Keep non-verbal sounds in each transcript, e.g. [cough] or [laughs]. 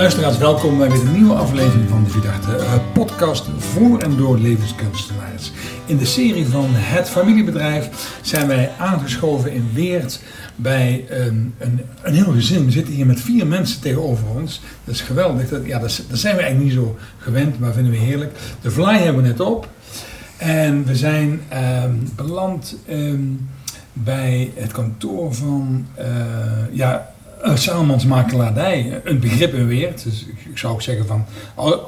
Luisteraars, welkom bij weer een nieuwe aflevering van de Vidarte uh, podcast voor en door levenskunstenaars. In de serie van Het Familiebedrijf zijn wij aangeschoven in Weert bij een, een, een heel gezin. We zitten hier met vier mensen tegenover ons. Dat is geweldig. Dat, ja, dat, zijn we eigenlijk niet zo gewend, maar vinden we heerlijk. De fly hebben we net op. En we zijn ehm, beland ehm, bij het kantoor van uh, ja, Salmans makelaardij. Een begrip in Weert. Dus ik, zou ook zeggen van,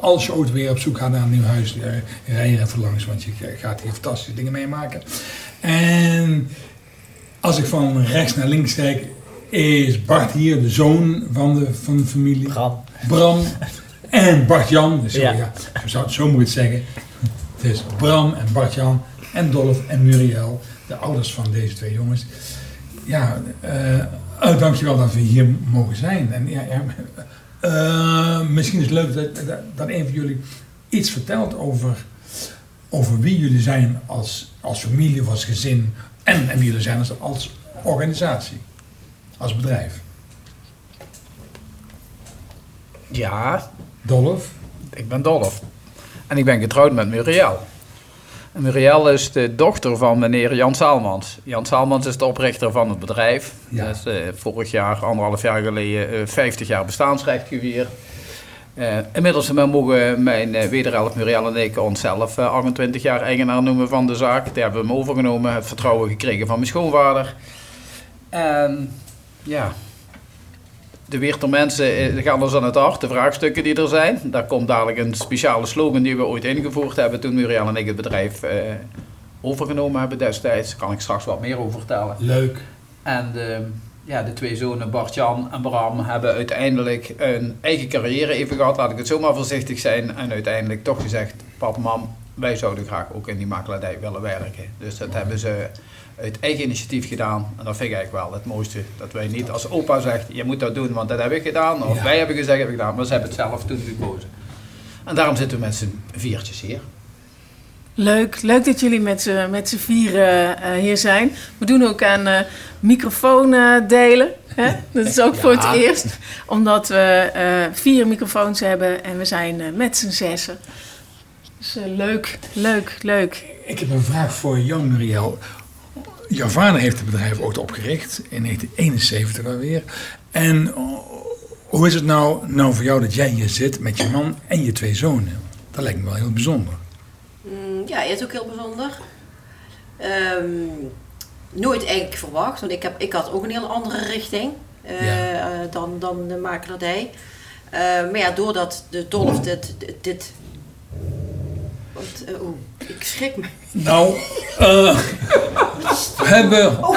als je ooit weer op zoek gaat naar een nieuw huis, uh, rij hier even langs, want je gaat hier fantastische dingen meemaken. En als ik van rechts naar links kijk, is Bart hier, de zoon van de, van de familie. Bram. Bram. En Bart-Jan. Dus ja. ja, zo, zo moet je het zeggen. Het is Bram en Bart-Jan en Dolf en Muriel, de ouders van deze twee jongens. Ja, uh, dankjewel dat we hier mogen zijn. En ja, ja uh, misschien is het leuk dat, dat, dat, een van jullie iets vertelt over, over wie jullie zijn als, als familie of als gezin en, en wie jullie zijn als, als organisatie, als bedrijf. Ja. Dolf? Ik ben Dolf. En ik ben getrouwd met Muriel. Muriel is de dochter van meneer Jan Saalmans. Jan Saalmans is de oprichter van het bedrijf. Ja. Dat is uh, vorig jaar, anderhalf jaar geleden, uh, 50 jaar bestaansrecht gevierd. Uh, inmiddels mogen mijn wederhelft Muriel en ik onszelf 28 jaar eigenaar noemen van de zaak. Daar hebben we hem overgenomen, het vertrouwen gekregen van mijn schoonvader. En ja, de Weerter mensen gaan ons aan het hart, de vraagstukken die er zijn. Daar komt dadelijk een speciale slogan die we ooit ingevoerd hebben toen Muriel en ik het bedrijf uh, overgenomen hebben destijds. Daar kan ik straks wat meer over vertellen. Leuk. En de, ja, de twee zonen Bart-Jan en Bram hebben uiteindelijk een eigen carrière even gehad, laat ik het zomaar voorzichtig zijn. En uiteindelijk toch gezegd, pap, mam, wij zouden graag ook in die makelaardij willen werken. Dus dat hebben ze uit eigen initiatief gedaan. En dat vind ik eigenlijk wel het mooiste. Dat wij niet als opa zegt, je moet dat doen, want dat heb ik gedaan. Of wij hebben gezegd, heb ik gedaan. Maar ze hebben het zelf toen gekozen. En daarom zitten we met z'n viertjes hier. Leuk, leuk dat jullie met z'n, met z'n vieren uh, hier zijn. We doen ook aan uh, microfoon uh, delen. Hè? [laughs] Dat is ook ja. voor het eerst. Omdat we vier microfoons hebben en we zijn met z'n zessen. Dus leuk, leuk, leuk. Ik heb een vraag voor jou, Muriel. Jouw vader heeft het bedrijf ooit opgericht, in 1971 alweer. En hoe is het nou, nou voor jou dat jij hier zit met je man en je twee zonen? Dat lijkt me wel heel bijzonder. Mm, ja, het is ook heel bijzonder. Um, nooit eigenlijk verwacht, want ik, heb, ik had ook een heel andere richting uh, ja. uh, dan, dan de makelaardij. Uh, maar ja, doordat de Dolf dit, dit want, uh, oh, ik schrik me. Nou, uh, we hebben o,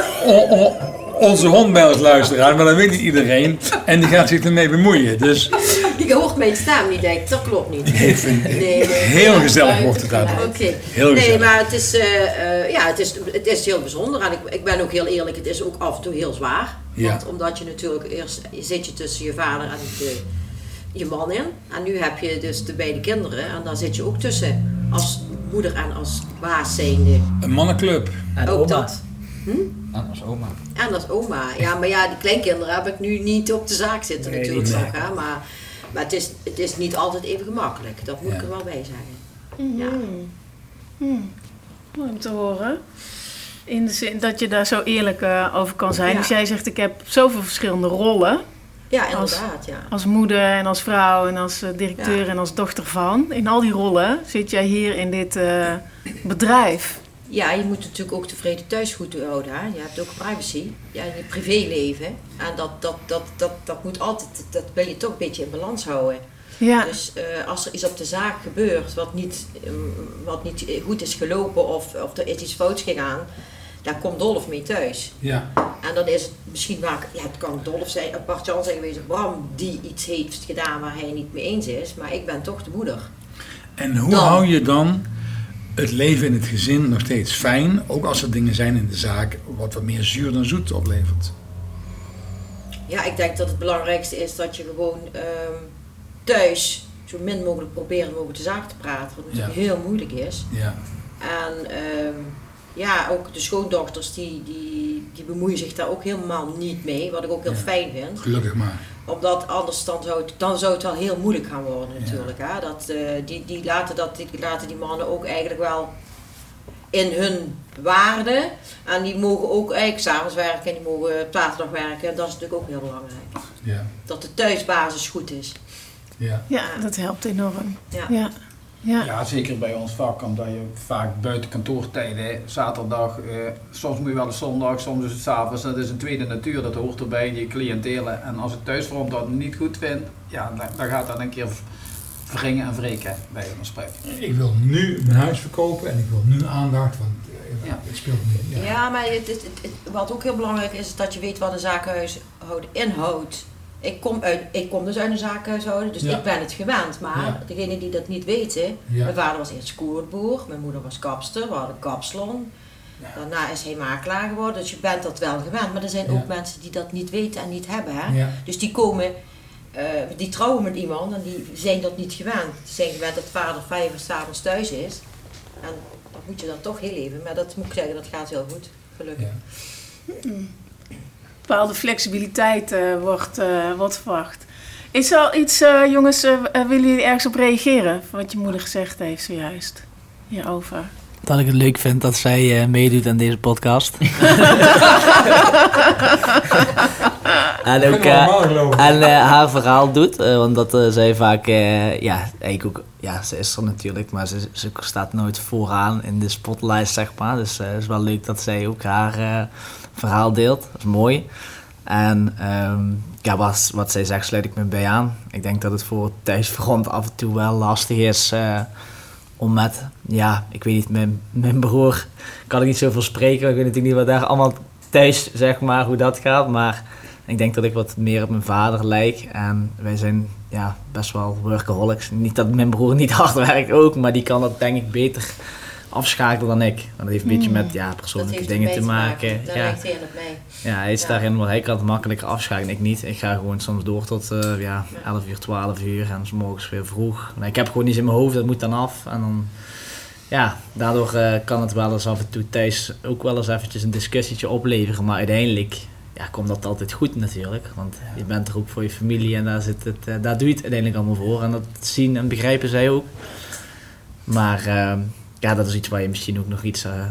o, onze hond bij ons luisteren, maar dat weet niet iedereen. En die gaat zich ermee bemoeien. Dus, die hoort mijn stem niet, denk ik. Dat klopt niet. Nee, nee, nee, heel gezellig wordt het uit. Oké. Nee, maar het is, uh, uh, ja, het, is, het is heel bijzonder. En ik, ik ben ook heel eerlijk, het is ook af en toe heel zwaar. Ja. Want omdat je natuurlijk eerst zit je tussen je vader en de, je man in. En nu heb je dus de beide kinderen. En daar zit je ook tussen als moeder en als baas zijnde. Een mannenclub. En ook oma. dat. Hm? En als oma. En als oma. Ja, maar ja, die kleinkinderen heb ik nu niet op de zaak zitten nee, natuurlijk nog. Hè? Maar, maar het, is, het is niet altijd even gemakkelijk. Dat moet ja. ik er wel bij zeggen. Mm -hmm. Ja. Hmm. Mooi om te horen. In de zin dat je daar zo eerlijk uh, over kan zijn. Ja. Dus jij zegt, ik heb zoveel verschillende rollen. Ja, inderdaad. Als, ja. als moeder en als vrouw en als uh, directeur ja. en als dochter van. In al die rollen zit jij hier in dit uh, bedrijf. Ja, je moet natuurlijk ook tevreden thuis goed houden. Hè? Je hebt ook privacy, ja, je privéleven. En dat, dat, dat, dat, dat moet altijd, dat wil je toch een beetje in balans houden. Ja. Dus uh, als er iets op de zaak gebeurt wat niet, um, wat niet goed is gelopen of, of er is iets fout gegaan, daar komt Dolf mee thuis. Ja. En dan is het misschien waar, ja, het kan Dolf zijn, Bart-Jan zijn geweest, Bram die iets heeft gedaan waar hij niet mee eens is, maar ik ben toch de moeder. En hoe dan, hou je dan het leven in het gezin nog steeds fijn, ook als er dingen zijn in de zaak wat wat meer zuur dan zoet oplevert? Ja, ik denk dat het belangrijkste is dat je gewoon um, thuis zo min mogelijk proberen over de zaak te praten, wat natuurlijk ja. heel moeilijk is. Ja. En um, ja, ook de schoondochters die, die, die bemoeien zich daar ook helemaal niet mee, wat ik ook heel ja. fijn vind. Gelukkig maar. Omdat anders dan zou, het, dan zou het wel heel moeilijk gaan worden natuurlijk. Hè? Dat, eh, die, die, laten dat, die laten die mannen ook eigenlijk wel in hun waarde. En die mogen ook eigenlijk s'avonds werken en die mogen op zaterdag werken. En dat is natuurlijk ook heel belangrijk. Ja. Dat de thuisbasis goed is. Ja. Ja, dat helpt enorm. Ja. Ja. Zeker bij ons vak, omdat je vaak buiten kantoortijden, zaterdag, eh, soms moet je wel eens zondag, soms is het s'avonds. Dat is een tweede natuur, dat hoort erbij, die cliëntelen. En als het thuisfront dat niet goed vindt, ja, dan, dan gaat dat een keer wringen en wreken bij ons spreken. Ik wil nu mijn huis verkopen en ik wil nu aandacht, want eh, Ja. het speelt nu. Ja, Ja. maar het, het, het- wat ook heel belangrijk is, is dat je weet wat een zakenhuishouden inhoudt. Ik kom, uit, ik kom dus uit een zakenhuishouden, dus Ja. ik ben het gewend. Maar Ja. degenen die dat niet weten, Ja. mijn vader was eerst koerboer, mijn moeder was kapster, we hadden een kapsalon. Daarna is hij makelaar geworden, dus je bent dat wel gewend. Maar er zijn Ja. ook mensen die dat niet weten en niet hebben. Hè? Ja. Dus die komen, eh, die trouwen met iemand en die zijn dat niet gewend. Die zijn gewend dat vader vijf uur s'avonds thuis is. En dan moet je dan toch heel even. Maar dat moet ik zeggen, dat gaat heel goed. Gelukkig. Bepaalde flexibiliteit eh, wordt, eh, wordt verwacht. Is er al iets, eh, jongens, willen jullie ergens op reageren? Wat je moeder gezegd heeft zojuist hierover. Dat ik het leuk vind dat zij eh, meedoet aan deze podcast. [laughs] en ook en haar verhaal doet. eh, want dat zij vaak, eh, ja, eigenlijk ook, ja, ze is er natuurlijk, maar ze, ze staat nooit vooraan in de spotlight, zeg maar. Dus eh, het is wel leuk dat zij ook haar eh, verhaal deelt. Dat is mooi. En ehm, ja, wat, wat zij zegt, sluit ik me bij aan. Ik denk dat het voor thuisfront af en toe wel lastig is eh, om met, ja, ik weet niet, mijn, mijn broer kan ik niet zoveel spreken. Ik weet natuurlijk niet wat daar allemaal thuis, zeg maar, hoe dat gaat. Maar ik denk dat ik wat meer op mijn vader lijk. En wij zijn ja, best wel workaholics. Niet dat mijn broer niet [laughs] hard werkt ook, maar die kan dat denk ik beter afschakelen dan ik. Want dat heeft een beetje met ja, persoonlijke dingen te maken. Daar Ja. lijkt hij mij. Ja, hij is Ja. daarin, want hij kan het makkelijker afschakelen, ik niet. Ik ga gewoon soms door tot eh, ja, 11 uur, 12 uur en 's morgens weer vroeg. Maar ik heb gewoon iets in mijn hoofd, dat moet dan af. En dan, ja, daardoor eh, kan het wel eens af en toe thuis ook wel eens eventjes een discussietje opleveren. Maar uiteindelijk ja, komt dat altijd goed natuurlijk. Want je bent er ook voor je familie en daar, zit het, eh, daar doe je het uiteindelijk allemaal voor. En dat zien en begrijpen zij ook. Maar eh, ja, dat is iets waar je misschien ook nog iets eh,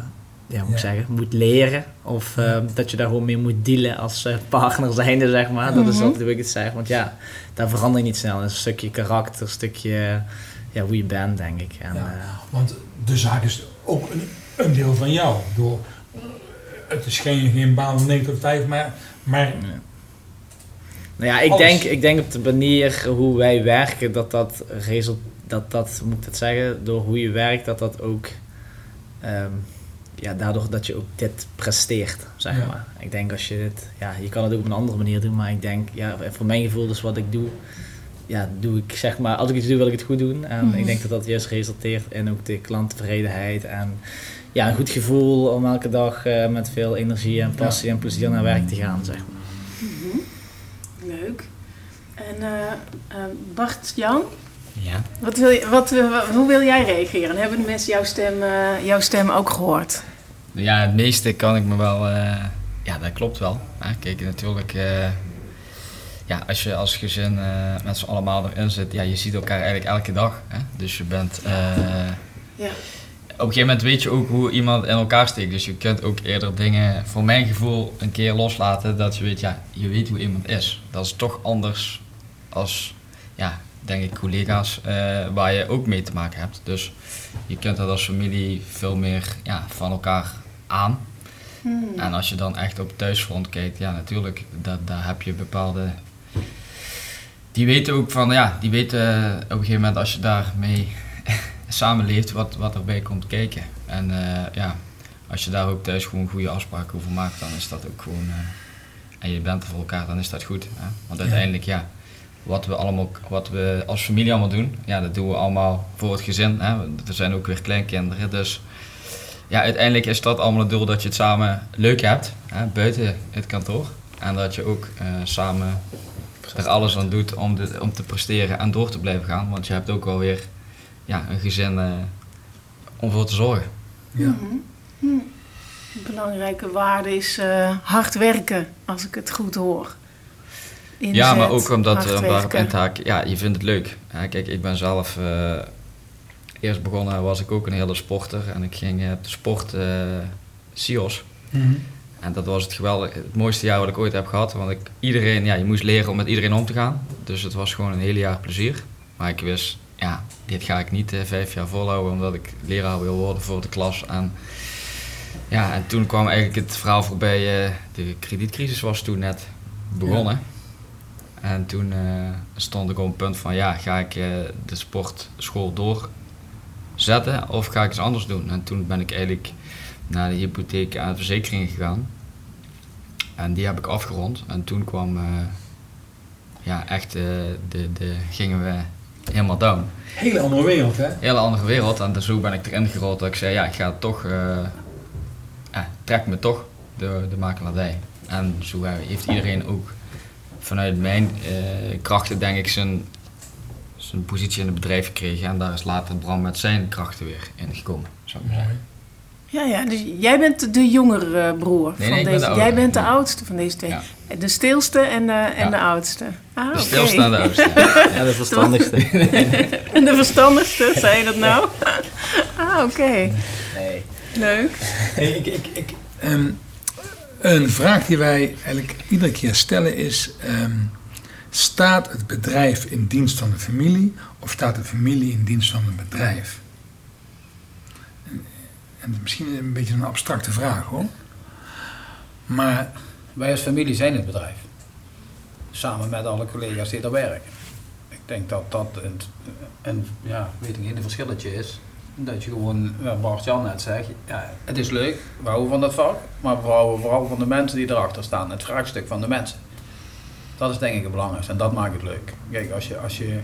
ja, moet ik zeggen, moet leren. Of eh, dat je daar gewoon mee moet dealen als eh, partner zijnde, zeg maar. Dat is Mhm. altijd hoe ik het zeg. Want ja, daar verander je niet snel. Dat is een stukje karakter, een stukje ja, hoe je bent, denk ik. En, Ja. Want de zaak is ook een, een deel van jou. Door, het is geen, geen baan van 9 tot 5, maar, maar Nou ja, ik Alles. denk, ik denk op de manier hoe wij werken, dat dat result, dat dat, hoe moet ik dat zeggen, door hoe je werkt, dat dat ook, ehm, ja, daardoor dat je ook dit presteert, zeg Ja. maar. Ik denk als je dit, ja, je kan het ook op een andere manier doen, maar ik denk, ja, voor mijn gevoel, dus wat ik doe, ja, doe ik zeg maar, als ik iets doe, wil ik het goed doen. En Mhm. ik denk dat dat juist resulteert in ook de klanttevredenheid en ja, een goed gevoel om elke dag eh, met veel energie en passie en plezier naar werk te gaan, zeg maar. Mhm. Leuk. En eh, eh, Bart Jan, Ja. wat wil je, wat, hoe wil jij reageren? Hebben de mensen jouw stem, eh, jouw stem ook gehoord? ja, het meeste kan ik me wel... eh, ja, dat klopt wel. Hè. Kijk, natuurlijk... eh, ja, als je als gezin met z'n allemaal erin zit, ja, je ziet elkaar eigenlijk elke dag. Hè. Dus je bent... Ja. Op een gegeven moment weet je ook hoe iemand in elkaar steekt. Dus je kunt ook eerder dingen, voor mijn gevoel, een keer loslaten. Dat je weet, ja, je weet hoe iemand is. Dat is toch anders als, ja, denk ik, collega's eh, waar je ook mee te maken hebt. Dus je kunt dat als familie veel meer ja, van elkaar aan. Hmm. En als je dan echt op thuisfront kijkt, ja, natuurlijk, dat, daar heb je bepaalde. Die weten ook van, ja, die weten eh, op een gegeven moment als je daarmee [laughs] samenleeft, wat, wat erbij komt kijken. En eh, ja, als je daar ook thuis gewoon goede afspraken over maakt, dan is dat ook gewoon. en je bent er voor elkaar, dan is dat goed. Hè? Want uiteindelijk, ja, wat we, allemaal, wat we als familie allemaal doen, ja, dat doen we allemaal voor het gezin. Hè? We zijn ook weer kleinkinderen, dus ja, uiteindelijk is dat allemaal het doel dat je het samen leuk hebt, hè, buiten het kantoor. En dat je ook eh, samen er alles aan doet om, de, om te presteren en door te blijven gaan. Want je hebt ook wel weer ja, een gezin eh, om voor te zorgen. ja. Mhm. Hm. Een belangrijke waarde is eh, hard werken, als ik het goed hoor. Inzet, Ja, maar ook omdat uh, te haken, ja, je vindt het leuk. Ja, kijk, ik ben zelf eh, eerst begonnen, was ik ook een hele sporter en ik ging eh, op de sport eh CIO's. Mhm. En dat was het geweldig, het mooiste jaar wat ik ooit heb gehad. Want ik, iedereen, ja, je moest leren om met iedereen om te gaan. Dus het was gewoon een hele jaar plezier. Maar ik wist, ja, dit ga ik niet eh, vijf jaar volhouden omdat ik leraar wil worden voor de klas. En, ja, en toen kwam eigenlijk het verhaal voorbij. eh, de kredietcrisis was toen net begonnen. En toen eh, stond ik op een punt van, ja, ga ik eh, de sportschool doorzetten of ga ik iets anders doen? En toen ben ik eigenlijk naar de hypotheek en verzekeringen gegaan. En die heb ik afgerond. En toen kwam, eh, ja, echt, de, de, gingen we helemaal down. Hele andere wereld, hè? Hele andere wereld. En zo ben ik erin gerold dat ik zei, ja, ik ga toch, eh trek me toch de, de makelaardij. En zo heeft iedereen ook vanuit mijn eh, krachten, denk ik, zijn, zijn positie in het bedrijf gekregen. En daar is later Bram met zijn krachten weer in gekomen, zou ik maar zeggen. Ja, ja, dus jij bent de jongere broer Nee, van nee, ik ben deze. de jij bent de oudste van deze twee. Ja. De stilste en de, en Ja. de oudste. Ah, De oké. stilste en de oudste. [laughs] Ja, de verstandigste. En [laughs] de verstandigste, zei je dat nou? [laughs] ah, oké. Nee. Leuk. Hey, ik, ik, ik, ehm, een vraag die wij eigenlijk iedere keer stellen is: ehm, staat het bedrijf in dienst van de familie of staat de familie in dienst van het bedrijf? En, en misschien een beetje een abstracte vraag hoor. Maar Wij als familie zijn het bedrijf. Samen met alle collega's die er werken. Ik denk dat dat een, een ja, weet ik een verschilletje is. Dat je gewoon, wat Bart-Jan net zegt, ja, het is leuk, we houden van dat vak, maar we houden vooral van de mensen die erachter staan, het vraagstuk van de mensen. Dat is denk ik het belangrijkste en dat maakt het leuk. Kijk, als je, als je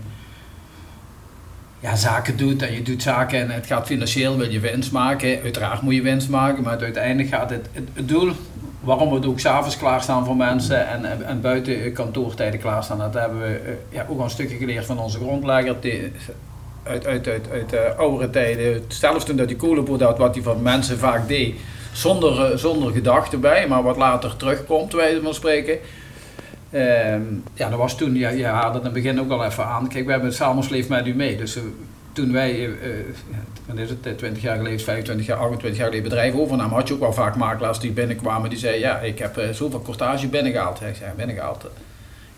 ja, zaken doet en je doet zaken en het gaat financieel, wil je winst maken. Uiteraard moet je winst maken, maar uiteindelijk gaat het, het, het doel waarom we ook s'avonds klaarstaan voor mensen en, en, en buiten kantoortijden klaarstaan, dat hebben we eh, ja, ook al een stukje geleerd van onze grondlegger. Uit, uit, uit, uit eh, oudere tijden, zelfs toen dat die kolenboer had, wat hij van mensen vaak deed, zonder, eh, zonder gedachte bij, maar wat later terugkomt, wij van spreken. Ehm, ja, dat was toen, ja, je haalde het in het begin ook al even aan. Kijk, we hebben het Salmos leeft met u mee. Dus eh, toen wij, ja, wat is het, eh, 20 jaar geleden, 25 jaar, 28 jaar geleden bedrijf overnamen, had je ook wel vaak makelaars die binnenkwamen die zeiden, ja, ik heb eh, zoveel cortage binnengehaald. Ik zei, binnengehaald.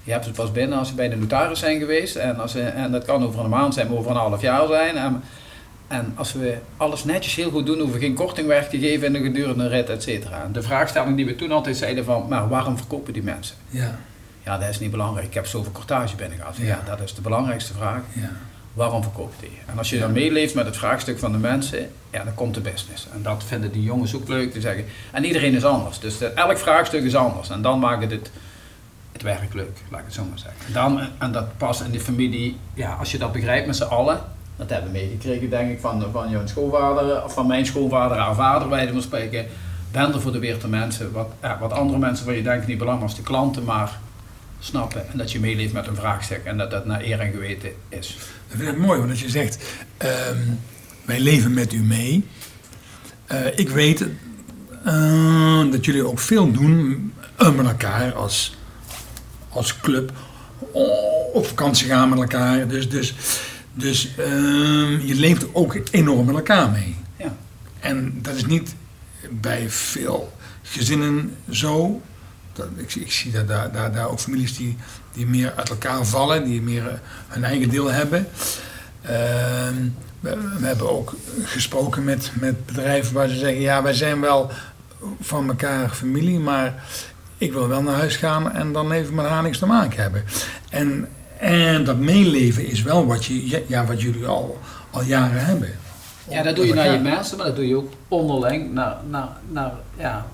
Je hebt het pas binnen als ze bij de notaris zijn geweest. En, als, ze- en dat kan over een maand zijn, maar over een half jaar zijn. En, en als we alles netjes heel goed doen, hoeven we geen korting weg te geven in de gedurende rit, et cetera. De vraagstelling die we toen altijd zeiden van, maar waarom verkopen die mensen? ja, Ja, dat is niet belangrijk. Ik heb zoveel cortage binnengehaald. Ja. Ja. dat is de belangrijkste vraag. ja. Waarom verkoopt die? En als je dan meeleeft met het vraagstuk van de mensen, ja, dan komt de business. En dat vinden die jongens ook leuk te zeggen. En iedereen is anders. Dus de- elk vraagstuk is anders. En dan maakt het het, het werk leuk, laat ik het zo maar zeggen. Dan, en dat past in de familie, ja, als je dat begrijpt met z'n allen. Dat hebben we meegekregen, denk ik, van, van jouw schoonvader, of van mijn schoonvader, haar vader, wij van spreken. Ben er voor de weerte mensen, wat, ja, wat andere mensen waar je denkt niet belangrijk als de klanten, maar snappen. En dat je meeleeft met een vraagstuk en dat dat naar eer en geweten is. Dat vind ik mooi, want als je zegt, ehm, wij leven met u mee. Eh, ik weet eh, dat jullie ook veel doen met elkaar als, als club. Oh, op vakantie gaan met elkaar. Dus, dus, dus ehm, je leeft ook enorm met elkaar mee. Ja. En dat is niet bij veel gezinnen zo. Dat, ik, ik zie dat daar, daar, daar ook families die, die meer uit elkaar vallen, die meer eh, hun eigen deel hebben. Ehm, we, we hebben ook gesproken met, met bedrijven waar ze zeggen: ja, wij zijn wel van elkaar familie, maar ik wil wel naar huis gaan en dan even met haar niks te maken hebben. En, en dat meeleven is wel wat, je, ja, wat jullie al, al jaren hebben. Ja, dat doe je naar je mensen, maar dat doe je ook onderling naar, naar, naar, ja,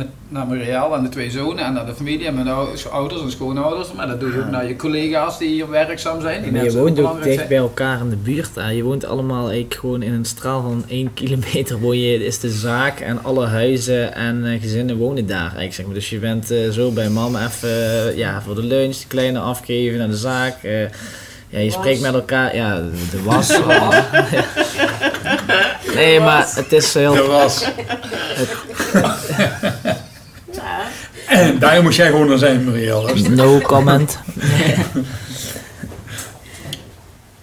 met, naar Muriel en de twee zonen en naar de familie en mijn ou- ouders en schoonouders. Maar dat doe je ook naar je collega's die hier werkzaam zijn. Die Maar je woont ook dicht zijn. bij elkaar in de buurt. hè. Je woont allemaal eigenlijk gewoon in een straal van 1 [laughs] kilometer. Woon je, is de zaak en alle huizen en eh, gezinnen wonen daar. Eigenlijk, zeg maar. Dus je bent eh, zo bij mama even eh, ja, voor de lunch, de kleine afgeven naar de zaak. eh, ja, je spreekt met elkaar. Ja, de, [laughs] de was. [laughs] nee, maar het is heel... Dat was. Ja. En daar moest jij gewoon naar zijn, is- No comment. [laughs]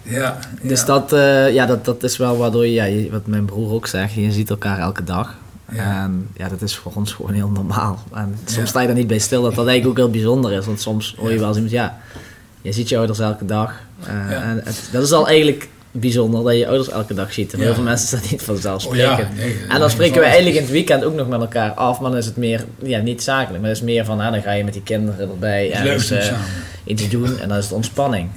Ja, Dus ja. dat, eh, ja, dat, dat is wel waardoor je, ja, je- wat mijn broer ook zegt, je ziet elkaar elke dag. Ja. En ja, dat is voor ons gewoon heel normaal. En soms Ja. sta je daar niet bij stil dat dat eigenlijk ook heel bijzonder is. Want soms hoor je wel eens iemand, ja, je ziet je ouders elke dag. Ja. En het- dat is al eigenlijk bijzonder dat je je ouders elke dag ziet. En Ja. heel veel mensen dat niet Oh vanzelfsprekend. ja, nee, En dan spreken we eigenlijk in het weekend ook nog met elkaar af, maar dan is het meer, ja, niet zakelijk, maar het is meer van, ah, dan ga je met die kinderen erbij ergens, eh, samen. iets doen en dan is het ontspanning.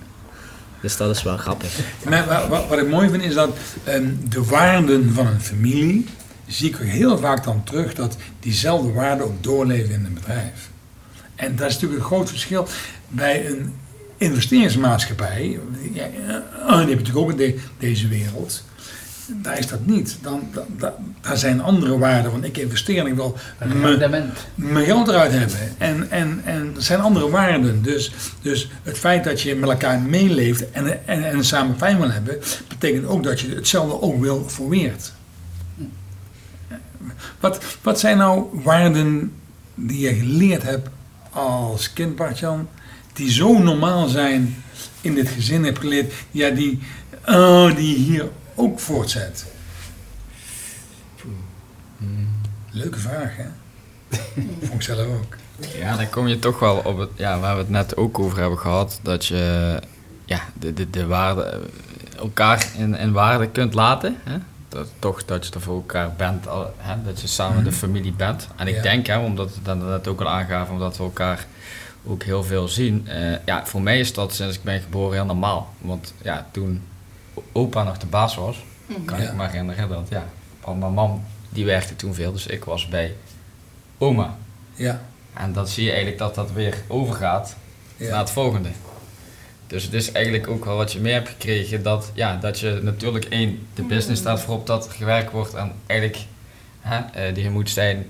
Dus dat is wel grappig. Maar wa- wa- wat, ik mooi vind is dat ehm, de waarden van een familie, zie ik heel vaak dan terug dat diezelfde waarden ook doorleven in een bedrijf. En dat is natuurlijk een groot verschil bij een investeringsmaatschappij. Ja, eh, die heb je natuurlijk ook in de- deze wereld. Daar is dat niet. Dan, da- da- daar zijn andere waarden. Want ik investeer en ik wil mijn, geld eruit hebben. En, en, en er zijn andere waarden. Dus, dus het feit dat je met elkaar meeleeft en, en, en samen fijn wil hebben, betekent ook dat je hetzelfde ook wil voor weert. Wat, wat zijn nou waarden die je geleerd hebt als kind, Bartjan, die zo normaal zijn in dit gezin hebt geleerd, ja, die, oh, die hier ook voortzet? Leuke vraag, hè? [laughs] Vond ik zelf ook. Ja, dan kom je toch wel op het, ja, waar we het net ook over hebben gehad, dat je ja, de, de, de waarde, eh, elkaar in, in waarde kunt laten. Hè? Dat, toch dat je er voor elkaar bent, hè? dat je samen de familie bent. En ik Ja. denk, hè, omdat we dat net ook al aangaven, omdat we elkaar ook heel veel zien. eh, ja, voor mij is dat sinds ik ben geboren heel normaal. Want ja, toen opa nog de baas was, kan Ja. ik me herinneren dat, ja, want mijn mam die werkte toen veel, dus ik was bij oma. Ja, En dan zie je eigenlijk dat dat weer overgaat ja. naar het volgende. Dus het is eigenlijk ook wel wat je mee hebt gekregen, dat, ja, dat je natuurlijk één, de business staat voorop dat er gewerkt wordt en eigenlijk hè, eh, die er moet zijn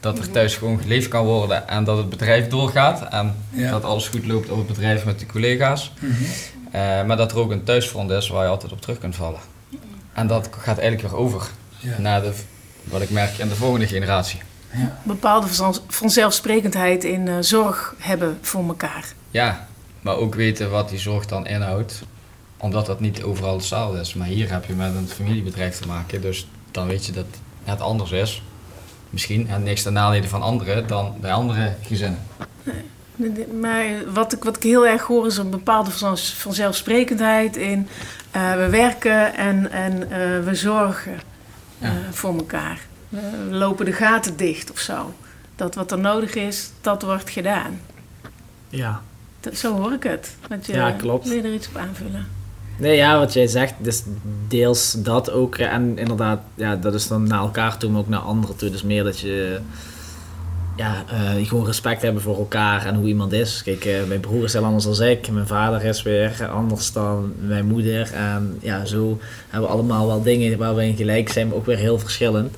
dat er thuis gewoon geleefd kan worden en dat het bedrijf doorgaat en Ja. dat alles goed loopt op het bedrijf met de collega's. Mhm. Eh, maar dat er ook een thuisfront is waar je altijd op terug kunt vallen. En dat gaat eigenlijk weer over Ja. naar de, wat ik merk, in de volgende generatie. Bepaalde vanzelf- vanzelfsprekendheid in eh, zorg hebben voor elkaar. Ja, maar ook weten wat die zorg dan inhoudt. Omdat dat niet overal hetzelfde is. Maar hier heb je met een familiebedrijf te maken. Dus dan weet je dat het anders is. Misschien. En niks ten nadele van anderen dan bij andere gezinnen. Maar wat ik, wat ik heel erg hoor is een bepaalde vanzelf- vanzelfsprekendheid in eh, we werken en, en eh, we zorgen eh, Ja. voor elkaar. We lopen de gaten dicht of zo. Dat wat er nodig is, dat wordt gedaan. Ja. Dat- zo hoor ik het. Je, Ja, klopt. Wil je er iets op aanvullen? Nee, ja, wat jij zegt, dus deels dat ook. En inderdaad, ja, dat is dan naar elkaar toe, maar ook naar anderen toe. Dus meer dat je, ja, eh, gewoon respect hebben voor elkaar en hoe iemand is. Kijk, eh, mijn broer is heel anders dan ik. Mijn vader is weer anders dan mijn moeder. En ja, zo hebben we allemaal wel dingen waar we in gelijk zijn, maar ook weer heel verschillend.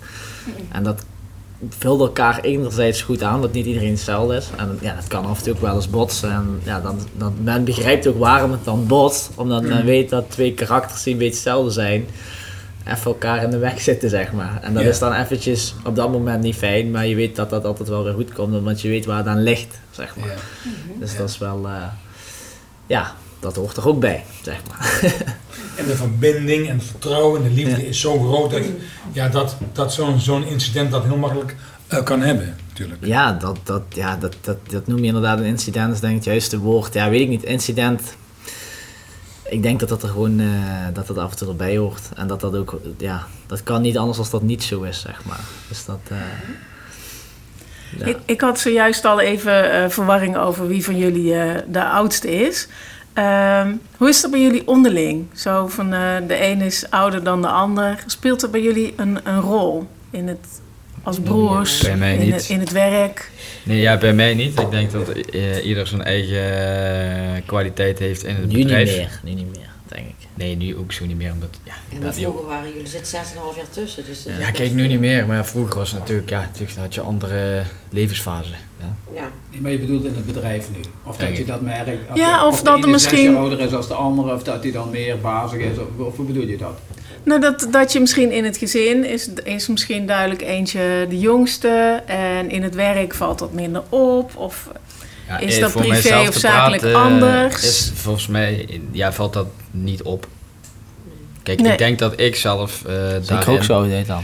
En dat vult elkaar enerzijds goed aan, dat niet iedereen hetzelfde is. En ja, dat kan af en toe ook wel eens botsen. En ja, dan, dan, men begrijpt ook waarom het dan botst. Omdat men weet dat twee karakters die een beetje hetzelfde zijn, even elkaar in de weg zitten, zeg maar. En dat Ja. is dan eventjes op dat moment niet fijn, maar je weet dat dat altijd wel weer goed komt, want je weet waar het aan ligt, zeg maar. Ja. Dus dat is wel, eh, ja, dat hoort er ook bij, zeg maar. [laughs] En de verbinding en het vertrouwen en de liefde Ja. is zo groot dat, ja, dat, dat zo'n zo'n incident dat heel makkelijk eh, kan hebben, natuurlijk. Ja, dat, dat, ja dat, dat, dat noem je inderdaad een incident, dat is denk ik het juiste woord. Ja, weet ik niet, incident. Ik denk dat dat er gewoon, eh, dat dat af en toe erbij hoort. En dat dat ook, ja, dat kan niet anders als dat niet zo is, zeg maar. Dus dat, eh, ja. Ik, ik had zojuist al even eh, verwarring over wie van jullie eh, de oudste is. Ehm, hoe is dat bij jullie onderling? Zo van eh, de een is ouder dan de ander. Speelt dat bij jullie een, een rol in het, als broers, Bij mij in, niet. het, in het werk? Nee, ja, bij mij niet. Ik denk dat eh, ieder zijn eigen eh, kwaliteit heeft in het nu niet bedrijf. meer, nu niet meer, denk ik. Nee, nu ook zo niet meer. Omdat, ja, En niet- vroeger waren jullie, zit 6,5 jaar tussen. Dus dat ja, best, kijk, nu niet meer. Maar vroeger was het natuurlijk, ja, natuurlijk had je andere levensfasen. Ja. Ja. Nee, maar je bedoelt in het bedrijf nu. Of dat je dat merkt. Ja, de- of de dat er misschien- ouder is als de andere, of dat hij dan meer bazig is. Of, of hoe bedoel je dat? Nou, dat, dat je misschien in het gezin is, is misschien duidelijk eentje de jongste. En in het werk valt dat minder op. Of Ja, Is eh, dat privé of zakelijk praten, anders? Is volgens mij, ja, valt dat niet op. Kijk, Nee. ik denk dat ik zelf eh Dus ik ook zo deed dan.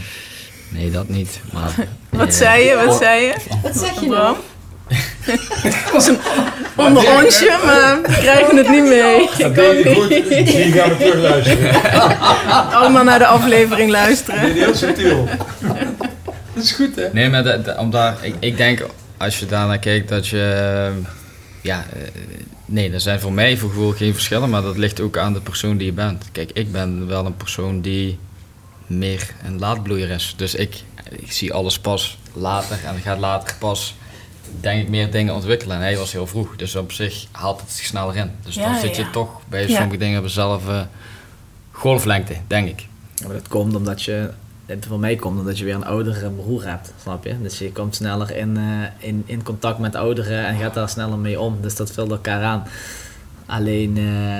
Nee, dat niet. Maar, [laughs] Wat eh, zei je? Wat zei je? [laughs] Wat zeg je nou? Het was een onder onsje, maar we krijgen het niet mee. [laughs] Dat deed je goed. Die gaan we terugluisteren. Allemaal naar de aflevering Dat luisteren. deed je heel subtiel. Dat is goed, hè? Nee, maar dat, dat- om daar, ik, ik denk als je daarnaar kijkt dat je. Ja, eh, nee, er zijn voor mij voor gevoel geen verschillen, maar dat ligt ook aan de persoon die je bent. Kijk, ik ben wel een persoon die meer een laadbloeier is. Dus ik, ik zie alles pas later en gaat later pas, denk ik, meer dingen ontwikkelen. En hij was heel vroeg, dus op zich haalt het zich sneller in. Dus Ja, dan zit je ja. toch bij Ja. sommige dingen op dezelfde golflengte, denk ik. Ja, maar dat komt omdat je, het voor mij komt omdat je weer een oudere broer hebt, snap je? Dus je komt sneller in, eh, in, in contact met ouderen en gaat daar sneller mee om. Dus dat vult elkaar aan. Alleen, eh,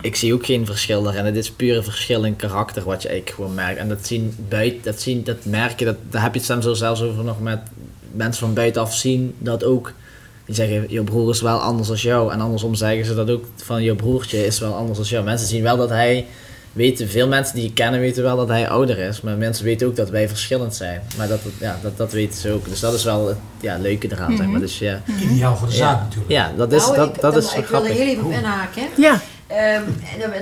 ik zie ook geen verschil daarin. Het is puur een verschil in karakter wat je eigenlijk gewoon merkt. En dat zien buiten, dat, zien, dat merk je, dat, daar heb je het zo zelfs over nog met mensen van buitenaf zien dat ook. Die zeggen, je broer is wel anders als jou. En andersom zeggen ze dat ook van, je broertje is wel anders als jou. Mensen zien wel dat hij weten, veel mensen die je kennen weten wel dat hij ouder is. Maar mensen weten ook dat wij verschillend zijn. Maar dat, ja, dat, dat weten ze ook. Dus dat is wel het ja, leuke eraan, zeg maar. Dus ja, Ideaal voor de zaak Ja. natuurlijk. ja dat is, nou, dat, ik, dat dan- is ik wil er grappig. heel even op inhaken. Ja, Ehm,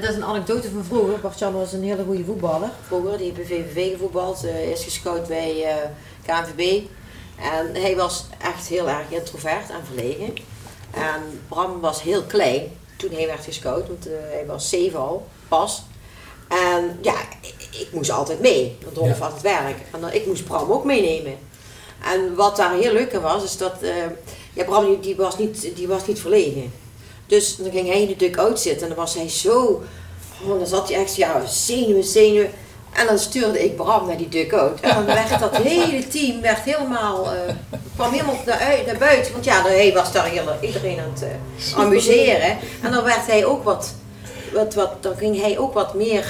dat- is een anekdote van vroeger. Bart-Jan was een hele goede voetballer. Vroeger, die heeft bij VVV gevoetbald, eh, is gescout bij eh KNVB. En hij was echt heel erg introvert en verlegen. En Bram was heel klein toen hij werd gescout, want eh, hij was zeven al, pas. En ja, ik, moest altijd mee, want Rolf Ja. had het werk. En dan, ik moest Bram ook meenemen. En wat daar heel leuk aan was, is dat eh, ja, Bram die, die was niet, die was niet verlegen. Dus dan ging hij in de duck-out zitten en dan was hij zo, oh, dan zat hij echt ja, zenuwen, zenuwen. En dan stuurde ik Bram naar die duck-out. En dan werd dat hele team werd helemaal, eh, kwam helemaal naar, uit- naar buiten. Want ja, hij was daar heel, iedereen aan het eh, [laughs] amuseren. En dan werd hij ook wat, wat, wat, dan ging hij ook wat meer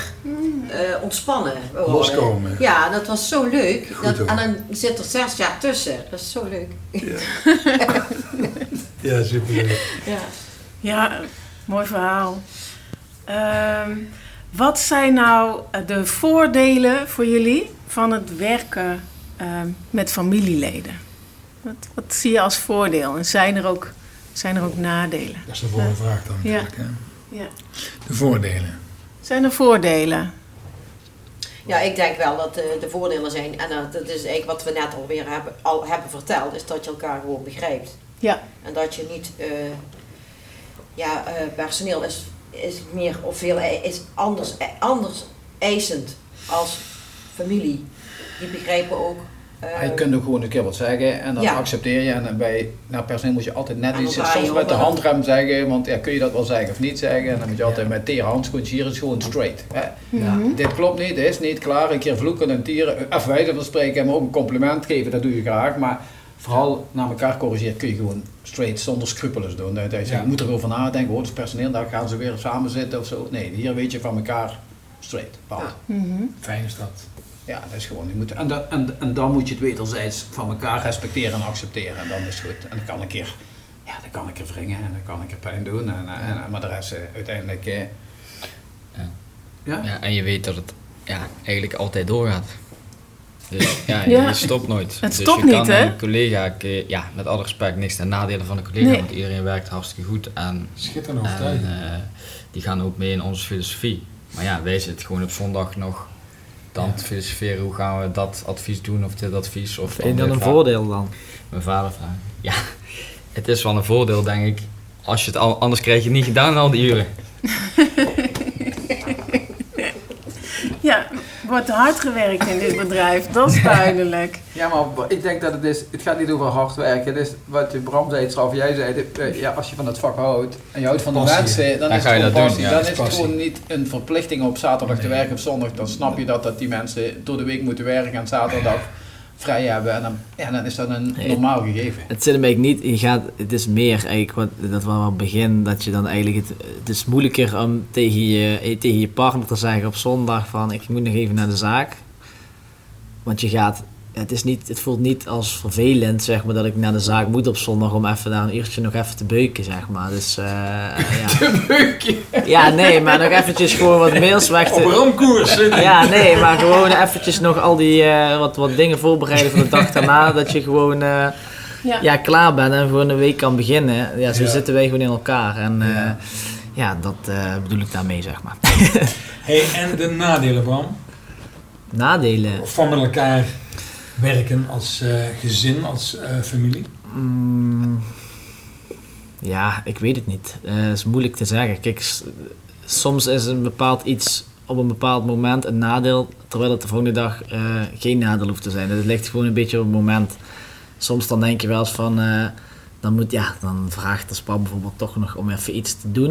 eh, ontspannen. worden. Loskomen. Ja, dat was zo leuk. Goed Dat, en dan zit er zes jaar tussen. Dat is zo leuk. [laughs] Ja, superleuk. Ja. ja mooi verhaal. Ehm, wat zijn nou eh, de voordelen voor jullie van het werken ehm, met familieleden? Wat, wat zie je als voordeel? En zijn er ook, zijn er ook nadelen? Dat is de volgende vraag dan Ja. natuurlijk. Hè? Ja. De voordelen. Zijn er voordelen? Ja, ik denk wel dat de, de voordelen zijn, en dat, dat is eigenlijk wat we net alweer hebben, al hebben verteld, is dat je elkaar gewoon begrijpt. Ja. En dat je niet, eh, ja, eh, personeel is, is meer of veel is anders, eh, anders eisend als familie. Die begrijpen ook. Eh, Je kunt ook gewoon een keer wat zeggen en dan Ja. accepteer je. En bij nou, personeel moet je altijd net iets, soms met de handrem zeggen, want ja, kun je dat wel zeggen of niet zeggen. En dan moet je altijd met tere handschoentjes, hier is gewoon straight. Hè. Dit klopt niet, dit is niet klaar. Een keer vloeken en tieren, even wijze van spreken, maar ook een compliment geven, dat doe je graag. Maar vooral naar elkaar corrigeren kun je gewoon straight, zonder scrupules doen. Dat je Ja. je moet erover nadenken, hoor, het is personeel, daar gaan ze weer samen zitten of zo. Nee, hier weet je van elkaar straight. Ja. Fijn is dat. Ja, dat is gewoon. Je moet, en, dat, en, en dan moet je het wederzijds van elkaar respecteren en accepteren. En dan is het goed. En dan kan een keer, ja, dan kan ik er wringen en dan kan ik er pijn doen. En, en, en- maar de rest eh, uiteindelijk. eh, Ja. ja? Ja, en je weet dat het ja, eigenlijk altijd doorgaat. Dus [laughs] ja, Ja. je stopt nooit. Het dus stopt je niet, kan hè? een collega, ja, met alle respect, niks ten nadele van de collega, Nee. want iedereen werkt hartstikke goed en, Schitterend en overtuigend. eh, die gaan ook mee in onze filosofie. Maar ja, wij zitten gewoon op zondag nog dan te filosoferen hoe gaan we dat advies doen of dit advies. Of Vind je dat een voordeel dan? Mijn vader vragen. Ja, het is wel een voordeel denk ik. Als je het al, anders krijg je het niet gedaan al die uren. [laughs] Ja, wordt hard gewerkt in dit bedrijf, dat is [laughs] duidelijk. Ja, maar ik denk dat het is, het gaat niet over hard werken. Het is wat je Bram zei, straf, jij zei, eh, ja, als je van het vak houdt en je houdt van de Passie, mensen, dan, Dan is ga het je gewoon dat doen, ja. Dan Dat is het gewoon niet een verplichting om zaterdag te werken of zondag. Dan snap je dat, dat die mensen door de week moeten werken en zaterdag vrij hebben. En dan, ja, dan is dat een normaal gegeven. Het zit hem eigenlijk niet, je gaat, het is meer eigenlijk wat, dat was het begin, dat je dan eigenlijk, het, het is moeilijker om tegen je, eh, tegen je partner te zeggen op zondag van ik moet nog even naar de zaak. Want je gaat het, is niet, het voelt niet als vervelend, zeg maar, dat ik naar de zaak moet op zondag om even daar een uurtje nog even te beuken, zeg maar. Dus, eh, ja. [laughs] Te beuken. ja, nee, maar nog eventjes gewoon wat mails weg Op te... ramkoers zitten. Ja, nee, maar gewoon eventjes nog al die, eh, wat, wat dingen voorbereiden voor de dag daarna, [laughs] dat je gewoon, eh, Ja. ja, klaar bent en gewoon een week kan beginnen. Ja, zo Ja. zitten wij gewoon in elkaar en, eh, Ja. ja, dat eh, bedoel ik daarmee, zeg maar. Hey, en de nadelen, Bram? Nadelen. Van met elkaar werken als eh, gezin, als eh, familie? Mm, ja, ik weet het niet. Eh, Het is moeilijk te zeggen. Kijk, soms is een bepaald iets op een bepaald moment een nadeel, terwijl het de volgende dag eh, geen nadeel hoeft te zijn. Het ligt gewoon een beetje op het moment. Soms dan denk je wel eens van, eh, dan, moet, ja, dan vraagt de span bijvoorbeeld toch nog om even iets te doen.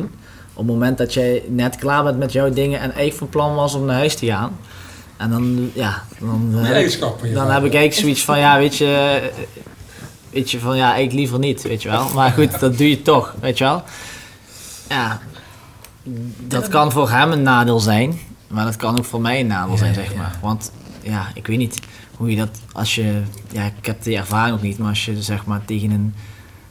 Op het moment dat jij net klaar bent met jouw dingen en eigenlijk van plan was om naar huis te gaan. En dan, ja, dan, heb ik- van je dan heb ik eigenlijk zoiets van, ja, weet je, eh, weet je, van ja, eigenlijk liever niet, weet je wel. Maar goed, dat doe je toch, weet je wel. Ja, dat kan voor hem een nadeel zijn, maar dat kan ook voor mij een nadeel zijn, zeg maar. Want ja, ik weet niet hoe je dat, als je, ja, ik heb die ervaring ook niet, maar als je zeg maar tegen een,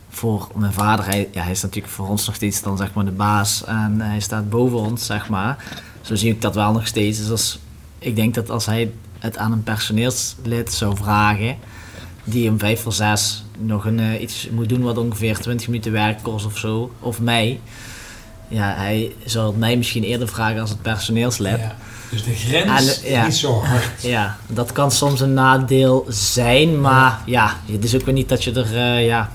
voor mijn vader, hij, ja, hij is natuurlijk voor ons nog steeds dan zeg maar de baas en hij staat boven ons, zeg maar. Zo zie ik dat wel nog steeds. Dus als, ik denk dat als hij het aan een personeelslid zou vragen, die om vijf voor zes nog een, eh, iets moet doen wat ongeveer 20 minuten werk kost of zo, of mij, ja, hij zou het mij misschien eerder vragen als het personeelslid. Ja. Dus de grens En, is ja. niet zo hard. [laughs] Ja, dat kan soms een nadeel zijn, maar ja, het is ook weer niet dat je er, eh, ja,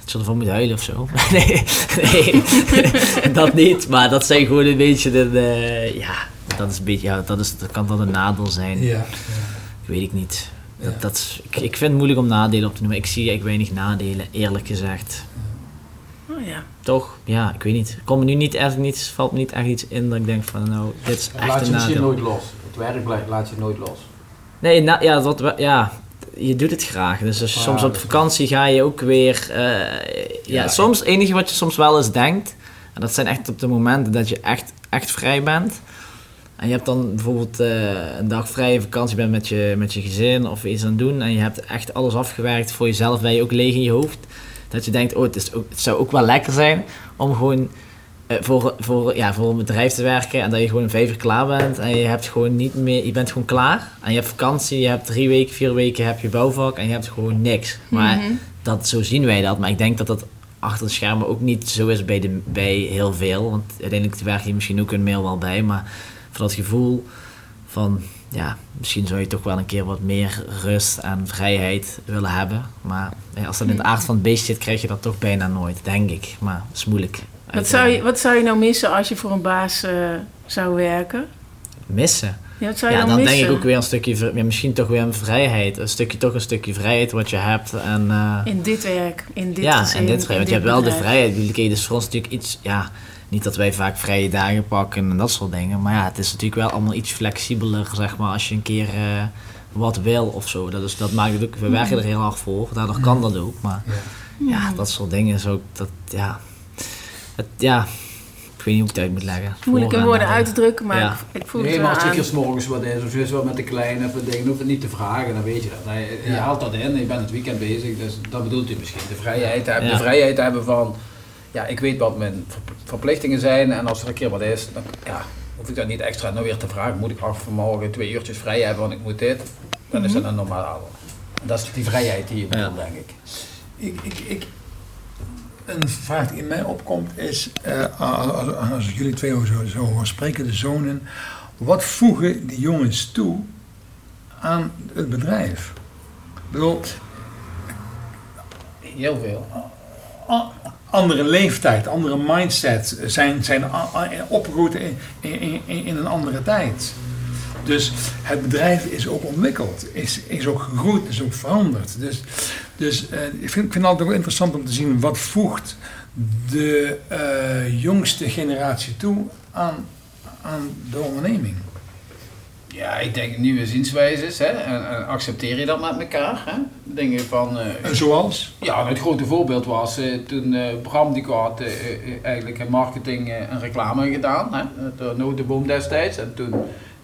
dat je ervan moet huilen of zo. [laughs] nee, [laughs] nee, dat niet, maar dat zijn gewoon een beetje de, de- ja, dat is een beetje, ja, dat, is, dat kan dan een nadeel zijn. Ja. Weet ik niet. Dat, Ja. dat is, ik, ik vind het moeilijk om nadelen op te noemen. Ik zie eigenlijk weinig nadelen, eerlijk gezegd. Oh ja. Toch? Ja, ik weet niet. Er komt me nu niet echt niet, valt me niet echt iets in dat ik denk van, nou, dit is echt laat een je misschien nadeel. nooit los. Het werk blijft, laat je nooit los. Nee, na, ja, dat, we- ja, je doet het graag. Dus als je Ja, soms dat op vakantie ga je ook weer... eh, ja, Ja. soms het enige wat je soms wel eens denkt... En dat zijn echt op de momenten dat je echt, echt vrij bent. En je hebt dan bijvoorbeeld eh, een dag vrije vakantie bent met je, met je gezin of iets aan het doen. En je hebt echt alles afgewerkt voor jezelf. Ben je ook leeg in je hoofd. Dat je denkt, oh, het, is ook, het zou ook wel lekker zijn om gewoon eh, voor, voor, ja, voor een bedrijf te werken en dat je gewoon een vijf uur klaar bent en je hebt gewoon niet meer, je bent gewoon klaar en je hebt vakantie, je hebt drie weken, vier weken heb je bouwvak en je hebt gewoon niks. Maar Mhm. dat, zo zien wij dat, maar ik denk dat dat achter de schermen ook niet zo is bij, de, bij heel veel, want uiteindelijk werk je misschien ook een mail wel bij, maar voor dat gevoel van, ja, misschien zou je toch wel een keer wat meer rust en vrijheid willen hebben, maar als dat in het aard van het beest zit, krijg je dat toch bijna nooit, denk ik, maar het is moeilijk. Wat zou, je, wat zou je nou missen als je voor een baas eh, zou werken? Missen. Ja, wat zou je Ja, dan, denk ik ook weer een stukje, ja, misschien toch weer een vrijheid. Een stukje, toch een stukje vrijheid wat je hebt. En, eh, In dit werk, in dit ja, gezin, en dit vrijheid. in Want je hebt wel de vrijheid. Dus voor ons natuurlijk iets, ja, niet dat wij vaak vrije dagen pakken en dat soort dingen. Maar ja, het is natuurlijk wel allemaal iets flexibeler, zeg maar, als je een keer eh, wat wil of zo. Dat, is, dat maakt het ook, we werken er heel hard voor, daardoor kan dat ook. Maar Ja. ja, dat soort dingen is ook, dat, ja, het, ja, ik weet niet hoe ik het uit moet leggen. Moeilijk in Voor- woorden en, uit te drukken, maar Ja. ik, ik voel Nee, het maar wel als ik morgens wat is, of zo is wat met de kleine of dingen, hoef het niet te vragen, dan weet je dat. Nee, je Ja. haalt dat in, je bent het weekend bezig, dus dat bedoelt u misschien. De vrijheid de vrijheid hebben van, ja, ik weet wat mijn ver- verplichtingen zijn en als er een keer wat is, dan ja, hoef ik dat niet extra nou weer te vragen. Moet ik af vanmorgen twee uurtjes vrij hebben, want ik moet dit, dan is dat een normaal. Dat is die vrijheid die je Ja. bedoelt, denk ik. Ik, ik, ik, een vraag die in mij opkomt is, eh, als, als ik jullie twee zo, zo hoor spreken, de zonen, wat voegen die jongens toe aan het bedrijf? Ik bedoel, Heel veel. a- andere leeftijd, andere mindset, zijn, zijn opgegroeid in, in, in, een andere tijd. Dus het bedrijf is ook ontwikkeld, is, is ook gegroeid, is ook veranderd. Dus, dus eh, ik, vind, vind het altijd ook interessant om te zien wat voegt de eh, jongste generatie toe aan, aan de onderneming. Ja, ik denk nieuwe zienswijzes, hè, en, en accepteer je dat met elkaar, hè. Dingen van... En zoals? Ja, het grote voorbeeld was eh, toen eh, Bram die had eigenlijk marketing en reclame gedaan, hè, door Notenboom destijds. En toen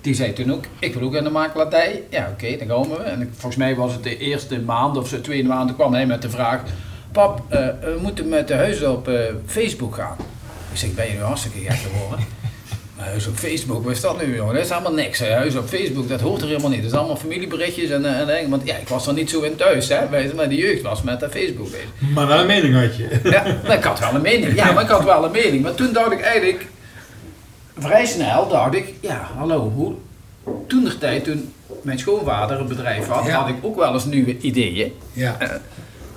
die zei toen ook, ik wil ook in de makelaardij. Ja, oké, dan komen we. En ik- volgens mij was het de eerste maand of zo, tweede maand, kwam hij met de vraag... Pap, we moeten met de huizen op Facebook gaan. Ik zeg, ben je nu hartstikke gek geworden? Huis op Facebook, wat is dat nu jongen? Dat is allemaal niks. hè. Huis op Facebook, dat hoort er helemaal niet. Dat is allemaal familieberichtjes en, eh, en dingen. Want ja, ik was er niet zo in thuis, hè. Wij, maar de jeugd was met dat Facebook bezig. Maar wel een mening had je. Ja, maar ik had wel een mening. Ja, maar ik had wel een mening. Maar toen dacht ik eigenlijk, vrij snel dacht ik, ja, hallo, hoe... Toen de tijd, toen mijn schoonvader een bedrijf had, Ja. had ik ook wel eens nieuwe ideeën. Ja.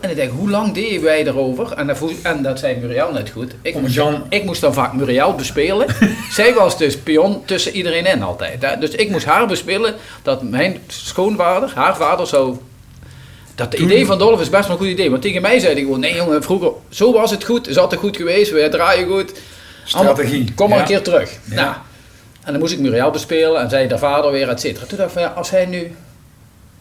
En ik denk, hoe lang deden wij erover? En dat, en dat zei Muriel net goed. Ik moest, ik moest dan vaak Muriel bespelen. [laughs] Zij was dus pion tussen iedereen in altijd. Hè? Dus ik moest haar bespelen dat mijn schoonvader, haar vader, zou... Dat Toen- idee van Dolf is best wel een goed idee. Want tegen mij zei hij gewoon, nee jongen, vroeger, zo was het goed. Is altijd goed geweest, wij draaien goed. Strategie. Kom maar Ja. een keer terug. Ja. Nou, en dan moest ik Muriel bespelen en zij de vader weer, et cetera. Toen dacht ik van ja, als hij nu...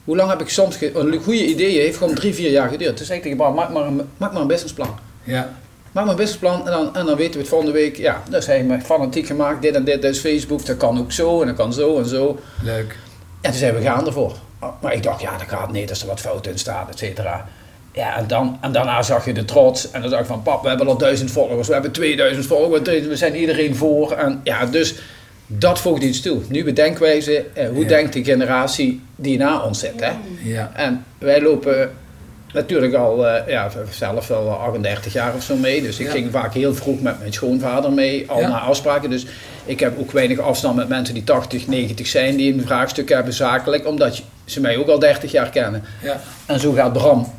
Hoe lang heb ik soms... Een goede idee heeft gewoon drie, vier jaar geduurd. Toen zei ik tegen Bram, maak maar een, maak maar een businessplan. Ja. Maak maar een businessplan en dan, en dan weten we het volgende week. Ja, dus hij heeft me fanatiek gemaakt. Dit en dit, dus Facebook. Dat kan ook zo en dat kan zo en zo. Leuk. En toen zijn we gaan ervoor. Maar ik dacht, ja, dat gaat niet als er wat fout in staat, et cetera. Ja, en, dan, en daarna zag je de trots. En dan dacht ik van, pap, we hebben al duizend volgers. We hebben 2000 volgers. We zijn iedereen voor. En ja, dus dat voegt iets toe. Nieuwe denkwijze. Eh, hoe Ja. denkt de generatie die na ons zit, hè? Ja. En wij lopen natuurlijk al, eh, ja, zelf wel 38 jaar of zo mee. Dus ik Ja. ging vaak heel vroeg met mijn schoonvader mee, al Ja. naar afspraken. Dus ik heb ook weinig afstand met mensen die 80, 90 zijn, die een vraagstuk hebben zakelijk, omdat ze mij ook al 30 jaar kennen. Ja. En zo gaat Bram.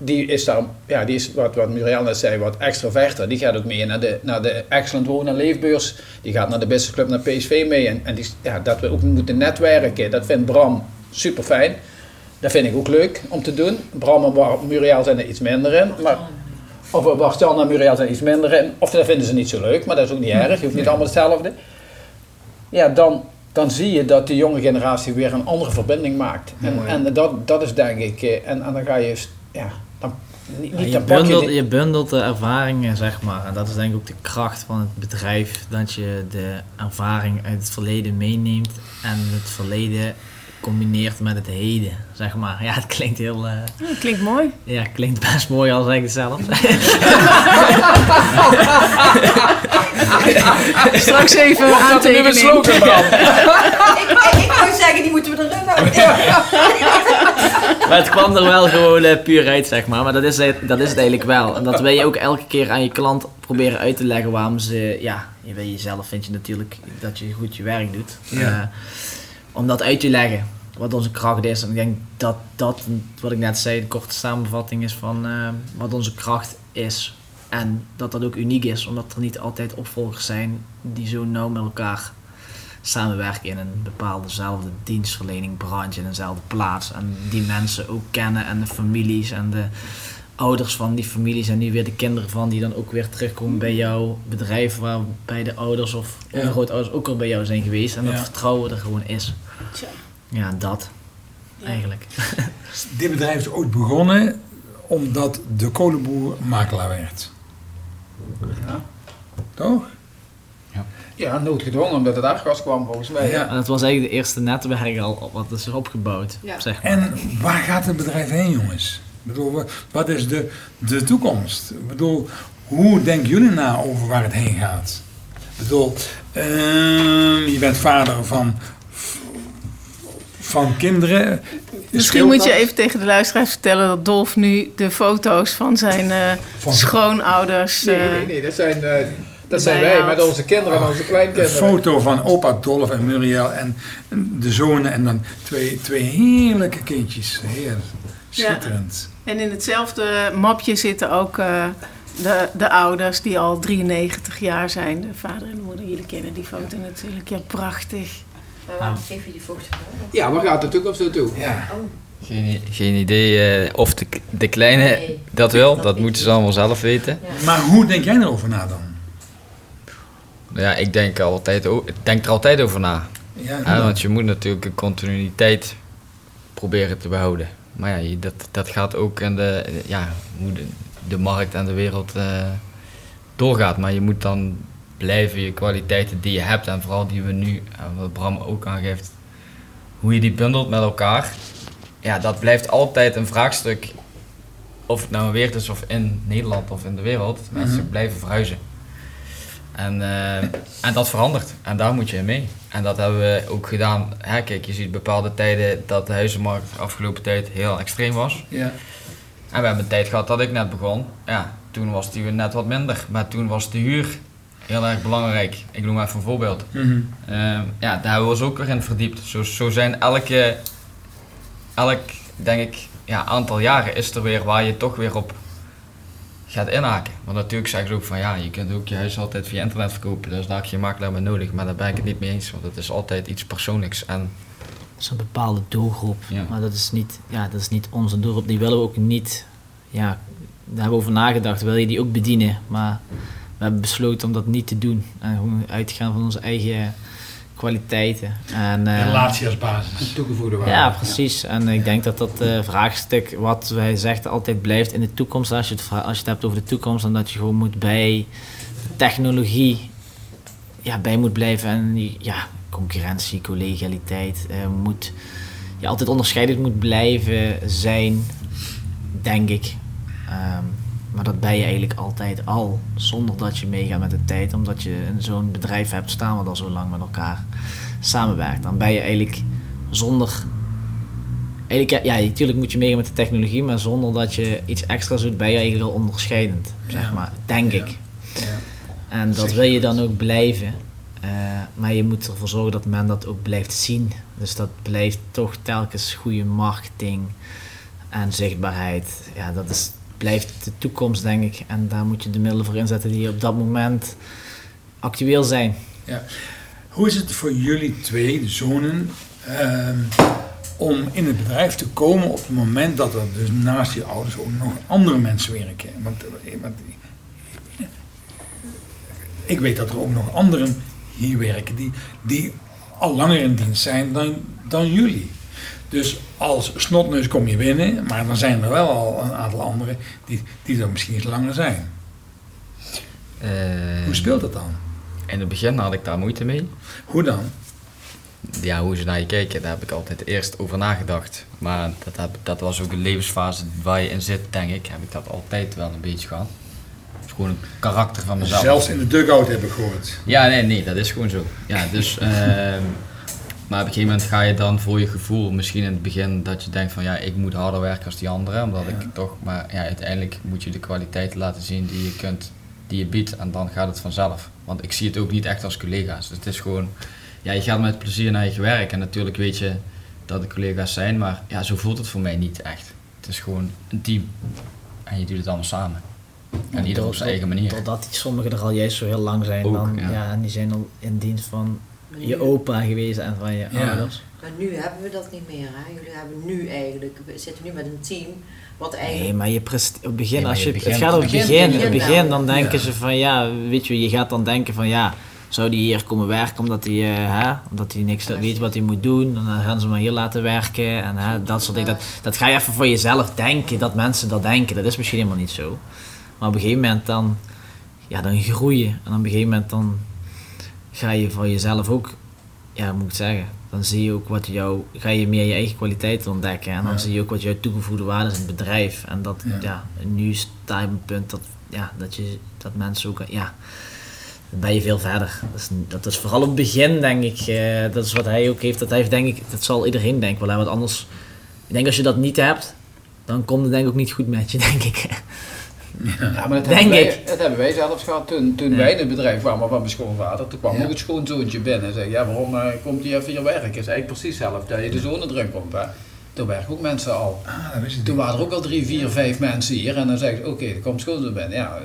Die is daar, ja, die is wat, wat Muriel net zei, wat extroverter. Die gaat ook mee naar de, naar de Excellent Wonen en Leefbeurs. Die gaat naar de Business Club, naar PSV mee. En, en die, ja, dat we ook moeten netwerken, dat vindt Bram super fijn. Dat vind ik ook leuk om te doen. Bram en Bar- Muriel zijn er iets minder in. Maar, of Bart-Jan en Muriel zijn er iets minder in. Of dat vinden ze niet zo leuk, maar dat is ook niet erg. Je hoeft niet allemaal hetzelfde. Ja, dan, dan zie je dat de jonge generatie weer een andere verbinding maakt. En, Mooi. en dat, dat is denk ik... eh, En, en dan ga je... Ja, dan, niet, Ja, niet je, bundelt, je bundelt de ervaringen, zeg maar. En dat is denk ik ook de kracht van het bedrijf. Dat je de ervaring uit het verleden meeneemt en het verleden combineert met het heden, zeg maar. Ja, het klinkt heel... eh, Ja, klinkt mooi. ja, klinkt best mooi al zeg ik het zelf. [laughs] Straks even Bram? [laughs] ik, ik, ik wou zeggen, die moeten we erin houden. maar het kwam er wel gewoon eh, puur uit, zeg maar. Maar dat is, het- dat is het eigenlijk wel. En dat wil je ook elke keer aan je klant proberen uit te leggen waarom ze... Ja, je weet jezelf vind je natuurlijk dat je goed je werk doet. Ja. Eh, om dat uit te leggen, wat onze kracht is. En ik denk dat dat, wat ik net zei, de korte samenvatting is van eh, wat onze kracht is. En dat dat ook uniek is, omdat er niet altijd opvolgers zijn die zo nauw met elkaar samenwerken in een bepaaldezelfde dienstverlening, branche, in eenzelfde plaats. En die mensen ook kennen en de families en de ouders van die families en nu weer de kinderen van die dan ook weer terugkomen bij jouw bedrijf waarbij de ouders of Ja. grootouders ook al bij jou zijn geweest en dat Ja. vertrouwen er gewoon is. Tja. Ja, dat eigenlijk. [laughs] Dit bedrijf is ooit begonnen omdat de kolenboer makelaar werd. Ja. Toch? Ja, noodgedwongen, omdat het aardgas kwam volgens mij. Ja. En dat was eigenlijk de eerste netwerk al wat is er opgebouwd. Ja. Zeg maar. En waar gaat het bedrijf heen, jongens? Ik bedoel, wa- wat is de, de toekomst? Ik bedoel, hoe denken jullie na over waar het heen gaat? Ik bedoel, ehm, je bent vader van, van kinderen. Misschien moet je even tegen de luisteraars vertellen dat Dolf nu de foto's van zijn eh, Van- schoonouders. Nee, eh, nee, nee, dat zijn, eh, dat zijn wij met onze kinderen en onze Een kleinkinderen. foto van opa Dolf en Muriel en de zonen en dan twee, twee heerlijke kindjes. Heer, schitterend. En in hetzelfde mapje zitten ook eh, de, de ouders die al 93 jaar zijn. De vader en de moeder. Jullie kennen die foto natuurlijk. Ja, prachtig. Maar waarom geef je die foto? Ja, waar gaat de toekomst naartoe? Ja. Geen, i- geen idee eh, of de, de kleine Nee. dat wil, Dat moeten ze allemaal zelf weten. Ja. Maar hoe denk jij erover na dan? Ja, ik denk, altijd, ik denk er altijd over na. Ja, Hè, want je moet natuurlijk een continuïteit proberen te behouden. Maar ja, dat, dat gaat ook in de, ja, hoe de, de markt en de wereld eh, doorgaat. Maar je moet dan blijven je kwaliteiten die je hebt en vooral die we nu, en wat Bram ook aangeeft, hoe je die bundelt met elkaar, ja, dat blijft altijd een vraagstuk. Of het nou een weer is of in Nederland of in de wereld, mensen Mhm. blijven verhuizen. En, eh, en dat verandert en daar moet je in mee. En dat hebben we ook gedaan. Hè, kijk, je ziet bepaalde tijden dat de huizenmarkt de afgelopen tijd heel extreem was. Ja. En we hebben een tijd gehad dat ik net begon. Ja, toen was die net wat minder. Maar toen was de huur heel erg belangrijk. Ik noem even een voorbeeld. Mhm. Ehm, ja, daar hebben we ons ook weer in verdiept. Zo, zo zijn elke, elk, denk ik, ja, aantal jaren is er weer waar je toch weer op gaat inhaken. Want natuurlijk zeggen ze ook van ja, je kunt ook je huis altijd via internet verkopen. Dus daar heb je geen makelaar bij nodig. Maar daar ben ik het niet mee eens. Want het is altijd iets persoonlijks. En Dat is een bepaalde doelgroep. Ja. Maar dat is, niet, ja, dat is niet onze doelgroep. Die willen we ook niet. Ja, daar hebben we over nagedacht. Wil je die ook bedienen? Maar we hebben besloten om dat niet te doen. En gewoon uit te gaan van onze eigen kwaliteiten. En, eh, Relatie als basis. Toegevoegde waarde. ja, precies. En ik denk dat dat eh, vraagstuk wat wij zeggen altijd blijft in de toekomst. Als je, het, als je het hebt over de toekomst, dan dat je gewoon moet bij de technologie ja, bij moet blijven. En die- ja, concurrentie, collegialiteit eh, moet je altijd onderscheidend moet blijven zijn, denk ik. Ehm, maar dat ben je eigenlijk altijd al, zonder dat je meegaat met de tijd, omdat je in zo'n bedrijf hebt staan wat al zo lang met elkaar samenwerkt. Dan ben je eigenlijk zonder. Eigenlijk, ja, natuurlijk moet je meegaan met de technologie, maar zonder dat je iets extra's doet, ben je eigenlijk wel onderscheidend, zeg Ja. maar, denk Ja. ik. Ja. En dat wil je je dan ook blijven. Eh, maar je moet ervoor zorgen dat men dat ook blijft zien. Dus dat blijft toch telkens goede marketing en zichtbaarheid. Ja, dat is, blijft de toekomst, denk ik. En daar moet je de middelen voor inzetten die op dat moment actueel zijn. Hoe is het voor jullie twee, de zonen, ehm, om in het bedrijf te komen op het moment dat er dus naast je ouders ook nog andere mensen werken? Want, eh, want ik weet dat er ook nog anderen hier werken die, die al langer in dienst zijn dan, dan jullie. Dus als snotneus kom je binnen, maar dan zijn er wel al een aantal anderen die, die er misschien iets langer zijn. eh, Hoe speelt dat dan? in het begin had ik daar moeite mee. Hoe dan? ja, hoe ze naar je kijken, daar heb ik altijd eerst over nagedacht. Maar dat, heb, dat was ook een levensfase waar je in zit, denk ik. Heb ik dat altijd wel een beetje gehad. Het is gewoon een karakter van mezelf. Zelfs in de dugout heb ik gehoord. Ja, nee, nee, dat is gewoon zo. Ja, dus, [laughs] ehm, maar op een gegeven moment ga je dan voor je gevoel, misschien in het begin dat je denkt van ja, ik moet harder werken als die anderen, omdat Ja. ik toch, maar ja, uiteindelijk moet je de kwaliteiten laten zien die je kunt, die je biedt en dan gaat het vanzelf. Want ik zie het ook niet echt als collega's. Dus het is gewoon, ja, je gaat met plezier naar je werk en natuurlijk weet je dat het collega's zijn, maar ja, zo voelt het voor mij niet echt. Het is gewoon een team en je doet het allemaal samen. En ieder op zijn eigen manier. Doordat die sommigen er al juist zo heel lang zijn, Ook, dan, ja. ja. en die zijn al in dienst van je opa geweest en van je Ja. ouders. Maar nu hebben we dat niet meer. Hè? Jullie hebben nu eigenlijk, we zitten nu met een team wat eigenlijk... Nee, maar je op het begin, Nee, maar als je het gaat op het begin, dan denken Ja. ze van ja, weet je, je gaat dan denken van ja, zou die hier komen werken omdat hij, eh, hè, omdat hij niks weet wat hij moet doen, dan gaan ze hem maar hier laten werken en hè, dat soort dingen. Dat, dat ga je even voor jezelf denken, dat mensen dat denken, dat is misschien helemaal niet zo. Maar op een gegeven moment dan, ja, dan groei je en op een gegeven moment dan ga je voor jezelf ook, ja, moet ik zeggen, dan zie je ook wat jou, ga je meer je eigen kwaliteiten ontdekken en dan Ja. zie je ook wat jouw toegevoegde waarde is in het bedrijf. En dat, Ja. ja, nu een punt dat, ja, dat, je, dat mensen ook, ja, dan ben je veel verder. Dat is, dat is vooral op het begin, denk ik, eh, dat is wat hij ook heeft, dat hij heeft, denk ik, dat zal iedereen denken wel, hè, want anders, ik denk als je dat niet hebt, dan komt het denk ik ook niet goed met je, [laughs] denk ik. Ja, maar dat Denk hebben, wij, ik. dat hebben wij zelfs gehad toen, toen Ja. wij in het bedrijf kwamen van mijn schoonvader. Toen kwam Ja. ook het schoonzoontje binnen en zei, ja waarom eh, komt hij even hier werken? is eigenlijk precies hetzelfde, dat je de zoon erin komt. Hè. Toen werken ook mensen al. Ah, dat wist ik Toen waren er ook al drie, vier, vijf mensen hier en dan zeg je, oké, er komt schoonzoon binnen. Ja,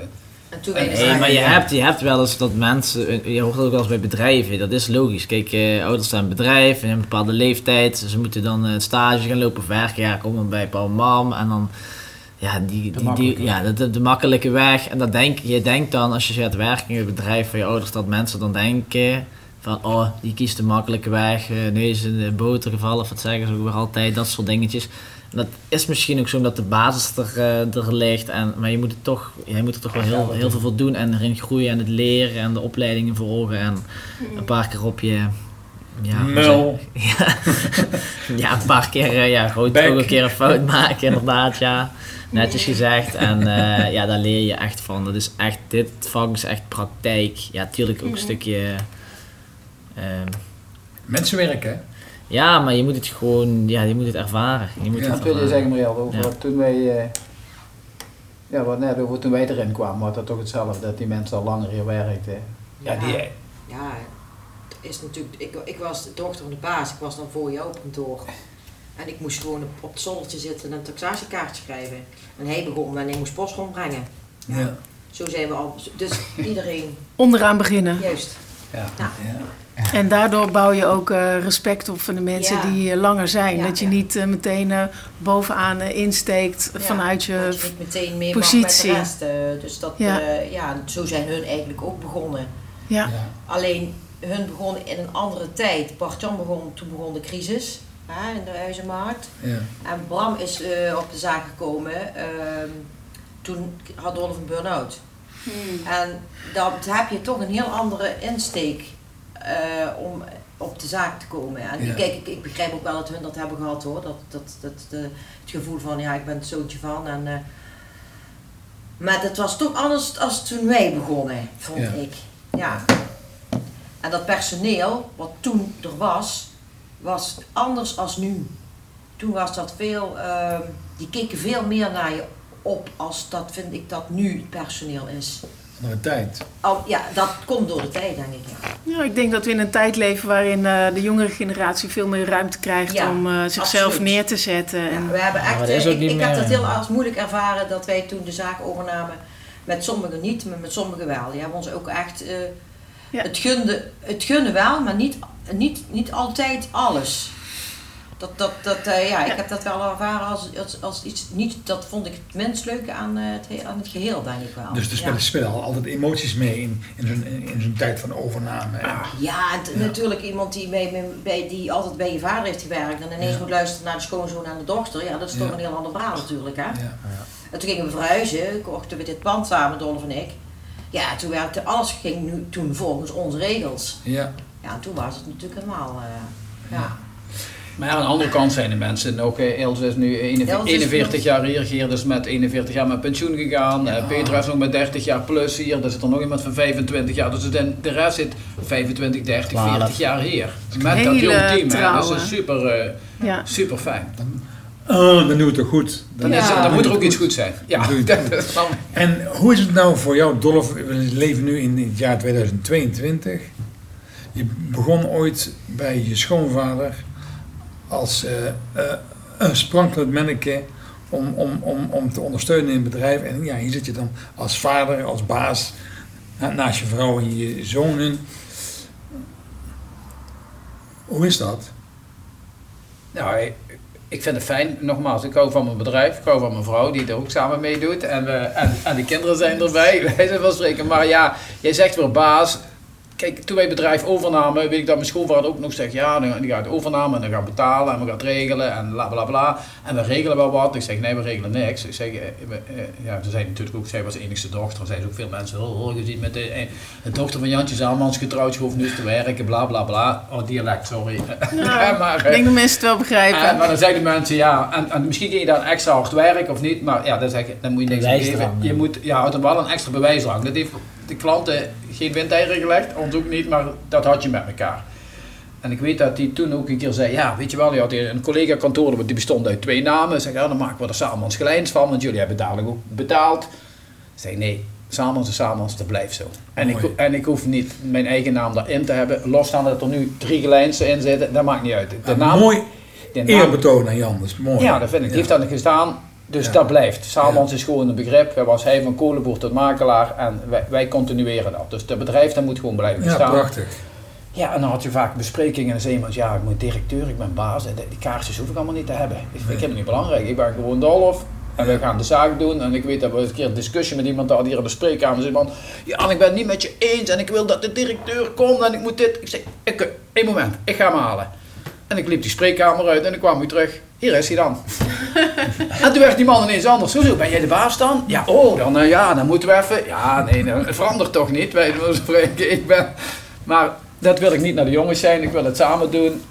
En toen Nee, maar je hebt, je hebt wel eens dat mensen, je hoort dat ook wel eens bij bedrijven, dat is logisch. Kijk, eh, ouders in een bedrijf, en hebben een bepaalde leeftijd, ze moeten dan eh, stage gaan lopen of werken, ja, kom dan bij pa en mam en dan, ja, die, die, die, makkelijke ja de, de, de makkelijke weg. En dat denk, je denkt dan, als je gaat werken in het bedrijf van je ouders, dat mensen dan denken van oh, die kiest de makkelijke weg, uh, neus in de boter gevallen, of wat zeggen ze ook weer altijd, dat soort dingetjes. En dat is misschien ook zo omdat de basis er, uh, er ligt, en, maar je moet, het toch, je moet er toch wel heel, heel veel voor doen en erin groeien en het leren en de opleidingen volgen en een paar keer op je... Ja, Mul. [laughs] Ja, [laughs] ja, een paar keer uh, ja, ook een keer een fout maken, inderdaad, ja. Netjes gezegd. En uh, [laughs] ja, daar leer je echt van. Dat is echt, dit vak is echt praktijk. Ja, natuurlijk ook een stukje... Uh, Mensenwerk, hè? Ja, maar je moet het gewoon, ja, je moet het ervaren. Je moet ja, het wat wil je zeggen, Marielle, over Ja. toen wij, uh, ja, wat net over toen wij erin kwamen, was dat toch hetzelfde, dat die mensen al langer hier werkten. Ja, die, Ja, het is natuurlijk, ik, ik was de dochter van de baas, ik was dan voor jou op kantoor. En ik moest gewoon op, op het zonnetje zitten en een taxatiekaartje schrijven. En hij begon en hij moest post rondbrengen. ja. Zo zijn we al, dus iedereen, Onderaan beginnen. juist. Ja. Ja. ja. En daardoor bouw je ook eh, respect op van de mensen Ja. die eh, langer zijn. Ja, dat je ja. niet meteen eh, bovenaan insteekt Ja, vanuit je... dat je niet meteen mee positie. mag met de rest. eh, dus dat, Ja. ja. ja, zo zijn hun eigenlijk ook begonnen. Ja, Ja. Alleen hun begonnen in een andere tijd. Bart-Jan begon, toen begon de crisis hè, in de huizenmarkt. Ja. En Bram is eh, op de zaak gekomen. ehm, toen had Dolph een burn-out. En dan heb je toch een heel andere insteek eh, om op de zaak te komen. En Ja. kijk, ik, ik begrijp ook wel dat hun dat hebben gehad hoor. Dat, dat, dat, de, het gevoel van ja, ik ben het zoontje van. En, eh, maar dat was toch anders als toen wij begonnen, vond Ja. ik. Ja. En dat personeel, wat toen er was, was anders als nu. Toen was dat veel, ehm, die keken veel meer naar je op als dat vind ik dat nu het personeel is. Andere tijd. Al, ja, dat komt door de tijd, denk ik. Ja. ja, ik denk dat we in een tijd leven waarin eh, de jongere generatie veel meer ruimte krijgt Ja, om eh, zichzelf absoluut. neer te zetten. Ja, En, we hebben echt, eh, ik, ik heb dat heel als moeilijk ervaren dat wij toen de zaak overnamen. Met sommigen niet, maar met sommigen wel. Die hebben ons ook echt eh, Ja. het, gunde, het gunnen wel, maar niet, niet, niet altijd alles. Dat, dat, dat, eh, ja, ik heb dat wel ervaren als, als, als iets, niet, dat vond ik het minst leuke aan, eh, het, he- aan het geheel, denk ik wel. Dus er spelen, ja. spelen al altijd emoties mee in, in zo'n in zo'n tijd van overname. Ja, en natuurlijk iemand die, bij, bij- bij, die altijd bij je vader heeft gewerkt en ineens Ja. moet luisteren naar de schoonzoon en de dochter. Ja, dat is toch een heel ander verhaal natuurlijk. Hè? Ja. En toen gingen we verhuizen, kochten we dit pand samen, Dolf en ik. Ja, toen werkte alles ging nu, toen volgens onze regels. Ja. Ja, en toen was het natuurlijk helemaal. eh, ja. Maar ja, aan de andere kant zijn de mensen ook, eh, Ilse is nu 41, Ilse is 41 nog- jaar hier, Geert is met 41 jaar met pensioen gegaan, Ja. eh, Peter is nog met 30 jaar plus hier, er zit er nog iemand van 25 jaar, dus de, de rest zit 25, 30, Twaalf. 40 jaar hier. Met dat Hele jong team, hè. dat is super, eh, ja. super fijn. Oh, dan doen we het toch goed. Dan, Ja. is, dan dan moet er ook iets goed zijn. Ja, [laughs] En hoe is het nou voor jou, Dolf? We leven nu in het jaar 2022. Je begon ooit bij je schoonvader als eh, eh, een sprankelend manneke om, om, om, om te ondersteunen in het bedrijf. En ja, hier zit je dan als vader, als baas, na- naast je vrouw en je zonen. Hoe is dat? Nou, ik, vind het fijn. Nogmaals, ik hou van mijn bedrijf. Ik hou van mijn vrouw, die er ook samen mee doet. En, we, en, en de kinderen zijn erbij, wij zijn wel spreken. Maar ja, jij zegt weer baas. Kijk, toen wij het bedrijf overnamen, weet ik dat mijn schoonvader ook nog zegt, ja, dan, die gaat overname en dan gaat betalen en we gaan het regelen en bla bla bla. En we regelen wel wat. Ik zeg, nee, we regelen niks. Ik zeg, eh, eh, ja, ze zijn natuurlijk ook, zij was de enigste dochter. Er zijn ook veel mensen, oh, oh, je ziet met de, eh, de dochter van Jantje Zaalmans getrouwd, schoof nu eens te werken, bla bla bla. Oh, dialect, sorry. Nou, [laughs] maar, ik denk dat mensen het wel begrijpen. eh, maar dan zeggen de mensen, ja, en, en misschien kun je dan extra hard werken of niet, maar ja, dan, zeg je, dan moet je niks aan geven. Bewijsdrang. Je moet, ja, houdt er wel een extra bewijsdrang. Dat heeft de klanten geen windeieren gelegd, ons ook niet, maar dat had je met elkaar. En ik weet dat hij toen ook een keer zei, ja, weet je wel, je had hier een collega kantoor, die bestond uit twee namen. Zeg, ja, dan maken we er Salmans Gelijns van, want jullie hebben dadelijk ook betaald. Ik zei, nee, Salmans en Salmans, dat blijft zo. En ik, en ik hoef niet mijn eigen naam daarin te hebben, losstaan dat er nu drie Gelijnsen in zitten, dat maakt niet uit. De Een naam, mooi de naam- eerbetoon aan Jan, dat is mooi. ja, dat vind ik. Die heeft dat gestaan. Dus Ja. dat blijft. Salmans is gewoon een begrip. Wij was hij van kolenboer tot makelaar en wij, wij continueren dat. Dus het bedrijf dat moet gewoon blijven Ja, bestaan. prachtig. Ja, en dan had je vaak besprekingen en dan zei iemand, ja, ik ben directeur, ik ben baas. En die kaarsjes hoef ik allemaal niet te hebben. Ik, vind het niet belangrijk. Ik ben gewoon Dolf. En we gaan de zaak doen. En ik weet dat we een keer een discussie met iemand hadden hier in de spreekkamer. Zei man, ja, en ik ben het niet met je eens. En ik wil dat de directeur komt en ik moet dit. Ik zei, ik, één moment, ik ga hem halen. En ik liep die spreekkamer uit en ik kwam weer terug. Hier is hij dan. en toen werd die man ineens anders. Hoezo, ben jij de baas dan? Ja, oh, dan, eh, ja, dan moeten we even... Ja, nee, dat verandert toch niet. Wij spreken, ik ben... Maar dat wil ik niet naar de jongens zijn. Ik wil het samen doen.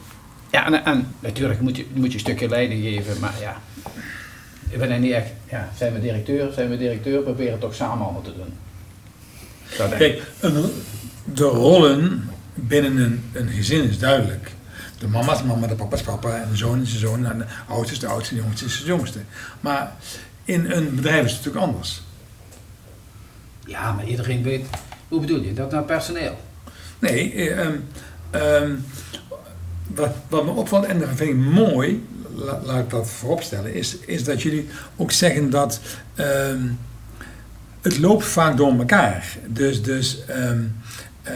Ja, en, en natuurlijk moet je, moet je een stukje leiding geven. Maar ja, ik ben er niet echt... Ja, zijn we directeur, zijn we directeur. Proberen het toch samen allemaal te doen. Kijk, de rollen binnen een, een gezin is duidelijk. De mama is mama, de papa is papa en de zoon is de zoon en de oudste is de oudste de jongste is de jongste. Maar in een bedrijf is het natuurlijk anders. Ja, maar iedereen weet... Hoe bedoel je? Dat naar personeel? Nee, eh, ehm, ehm, wat, wat me opvalt en dat vind ik mooi, la- laat ik dat vooropstellen, is, is dat jullie ook zeggen dat ehm, het loopt vaak door elkaar. Dus, dus ehm, eh,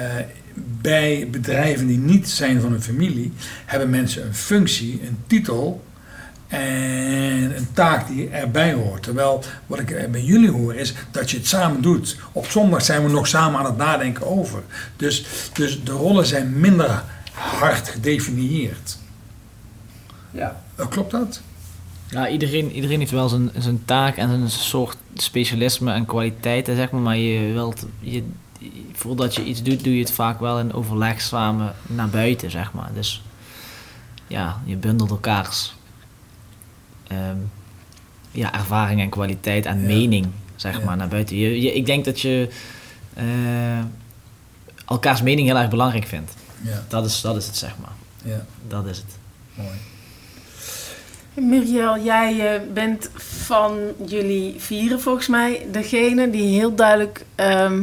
bij bedrijven die niet zijn van een familie, hebben mensen een functie, een titel en een taak die erbij hoort. Terwijl wat ik bij jullie hoor is dat je het samen doet. Op zondag zijn we nog samen aan het nadenken over. Dus, dus de rollen zijn minder hard gedefinieerd. Ja. Eh, Klopt dat? Ja, iedereen, iedereen heeft wel zijn, zijn taak en zijn soort specialisme en kwaliteiten, zeg maar. Maar je wilt, je, voordat je iets doet, doe je het vaak wel in overleg samen naar buiten, zeg maar. Dus ja, je bundelt elkaars ehm, ja, ervaring en kwaliteit en Ja. mening, zeg Ja. maar, naar buiten. Je, je, ik denk dat je eh, elkaars mening heel erg belangrijk vindt. Ja, Dat is, dat is het, zeg maar. ja, Dat is het. mooi. Muriel, jij eh, bent van jullie vieren volgens mij degene die heel duidelijk ehm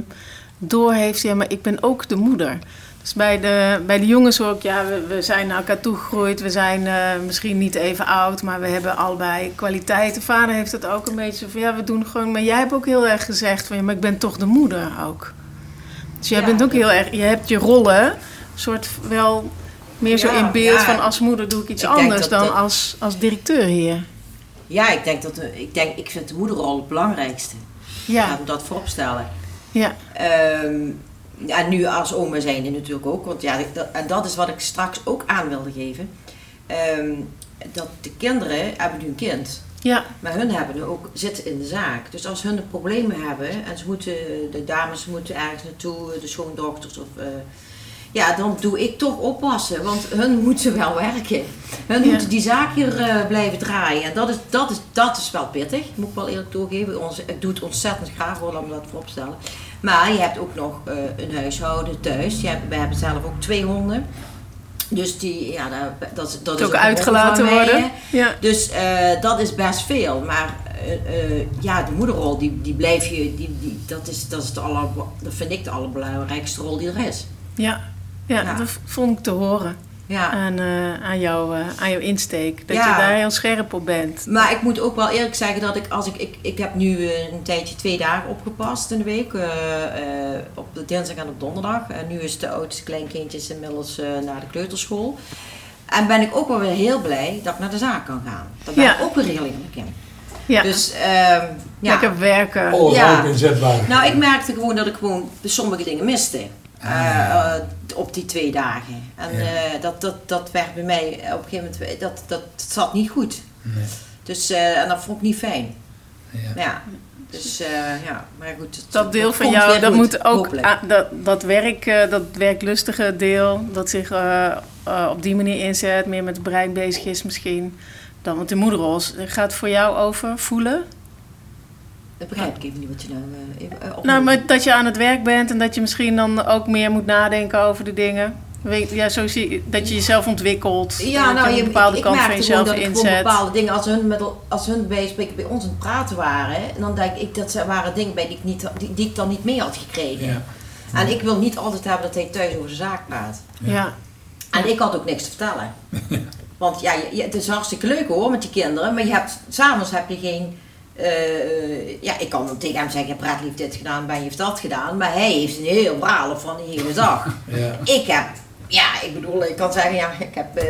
doorheeft, ja, maar ik ben ook de moeder. Dus bij de, bij de jongens hoor ik, ja, we, we zijn naar elkaar toegegroeid, we zijn eh, misschien niet even oud, maar we hebben allebei kwaliteiten. Vader heeft het ook een beetje van, ja, we doen gewoon, maar jij hebt ook heel erg gezegd van, ja, maar ik ben toch de moeder ook. Dus jij Ja. bent ook heel erg, je hebt je rollen, soort wel meer zo Ja, in beeld ja. van als moeder doe ik iets Ik anders dat dan dat- als, als directeur hier. Ja, ik denk dat ik, denk, ik vind de moederrol het belangrijkste. Ja, Laat me dat vooropstellen. Ja, Ehm ja, nu als oma zijnde natuurlijk ook. Want ja, dat, en dat is wat ik straks ook aan wilde geven. Ehm, dat de kinderen hebben nu een kind. ja, Maar hun hebben nu ook zitten in de zaak. Dus als hun problemen hebben en ze moeten, de dames moeten ergens naartoe, de schoondochters of. eh, ja, dan doe ik toch oppassen, want hun moeten wel werken. Hun Ja. moeten die zaak hier eh, blijven draaien. En dat is, dat, is, dat is wel pittig, moet ik wel eerlijk toegeven. Ons, ik doe het ontzettend graag, hoor, laat me dat vooropstellen. Maar je hebt ook nog eh, een huishouden thuis. Je hebt, we hebben zelf ook twee honden. Dus die, ja, dat, dat, is- dat is ook uitgelaten worden. Ja, Dus eh, dat is best veel. Maar ja, de moederrol, die, die blijf je, die, die, dat, is, dat, is de aller, dat vind ik de allerbelangrijkste rol die er is. ja, ja, Ja. dat vond ik te horen Ja. aan, eh, aan, jou, eh, aan jouw insteek. Dat Ja. je daar heel scherp op bent. Maar ik moet ook wel eerlijk zeggen dat ik, als ik, ik, ik heb nu een tijdje twee dagen opgepast in de week. eh, eh, op de dinsdag en op donderdag. En nu is de oudste kleinkindjes inmiddels eh, naar de kleuterschool. En ben ik ook wel weer heel blij dat ik naar de zaak kan gaan. Daar ben Ja. ik ook weer heel eerlijk in. Ja, Dus ehm, ja. lekker werken. Alles Ja. ook inzetbaar. Nou, ik merkte gewoon dat ik gewoon sommige dingen miste. Eh, eh, op die twee dagen. En Ja. eh, dat, dat, dat werd bij mij op een gegeven moment, dat, dat zat niet goed. Nee. Dus, eh, en dat vond ik niet fijn. Ja. Ja, dus eh, ja, maar goed. het- Dat deel van jou, dat goed, moet ook dat, dat werk, eh, dat werklustige deel, dat zich op die manier inzet, meer met het brein bezig is misschien. Dan, want de moederrol gaat voor jou over voelen. Dat begrijp ik even niet wat je nou... opnieuw- Nou, maar dat je aan het werk bent en dat je misschien dan ook meer moet nadenken over de dingen. Weet, ja, zo zie je, dat je jezelf ontwikkelt. Ja, dat nou, je een bepaalde ik, kant ik van jezelf dat ik inzet. bepaalde dingen, als hun, met, als hun bij, spreken bij ons aan het praten waren, en dan denk ik, dat ze- waren dingen bij die ik, niet, die, die ik dan niet mee had gekregen. Ja. En ik wil niet altijd hebben dat hij thuis over zijn zaak praat. Ja, En ik had ook niks te vertellen. [laughs] Want ja, je- je- het is hartstikke leuk hoor met die kinderen, maar je hebt, s'avonds heb je geen... eh, ja, ik kan tegen hem zeggen, Brad heeft dit gedaan, Ben heeft dat gedaan. Maar hij heeft een heel verhaal van de hele dag. [laughs] Ja. Ik heb, ja, ik bedoel, ik kan zeggen, ja, ik heb eh,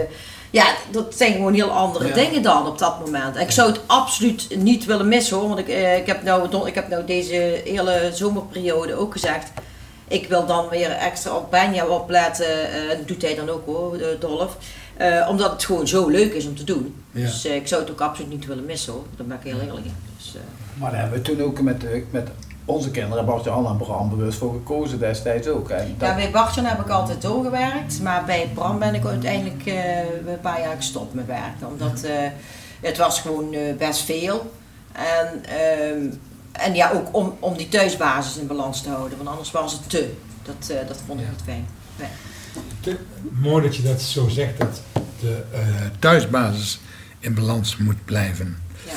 Ja, dat zijn gewoon heel andere Ja. dingen dan op dat moment. En ik zou het absoluut niet willen missen hoor. Want ik, eh, ik, heb nou, ik heb nou deze hele zomerperiode ook gezegd. Ik wil dan weer extra op Benja opletten. dat doet hij dan ook hoor, Dolf. Omdat het gewoon zo leuk is om te doen. Ja. Dus ik zou het ook absoluut niet willen missen hoor. Daar ben ik heel eerlijk in. Dus, eh, Maar daar hebben we toen ook met, eh, met onze kinderen, Bart Jan en Bram, bewust voor gekozen destijds ook. En dat- Ja, bij Bartjan heb ik altijd doorgewerkt, maar bij Bram ben ik uiteindelijk eh, een paar jaar gestopt met werken. Omdat eh, het was gewoon eh, best veel. En, ehm, en ja, ook om, om die thuisbasis in balans te houden, want anders was het te. Dat, eh, dat vond ik Ja. niet fijn. Nee. Mooi dat je dat zo zegt, dat de eh, thuisbasis in balans moet blijven. Ja.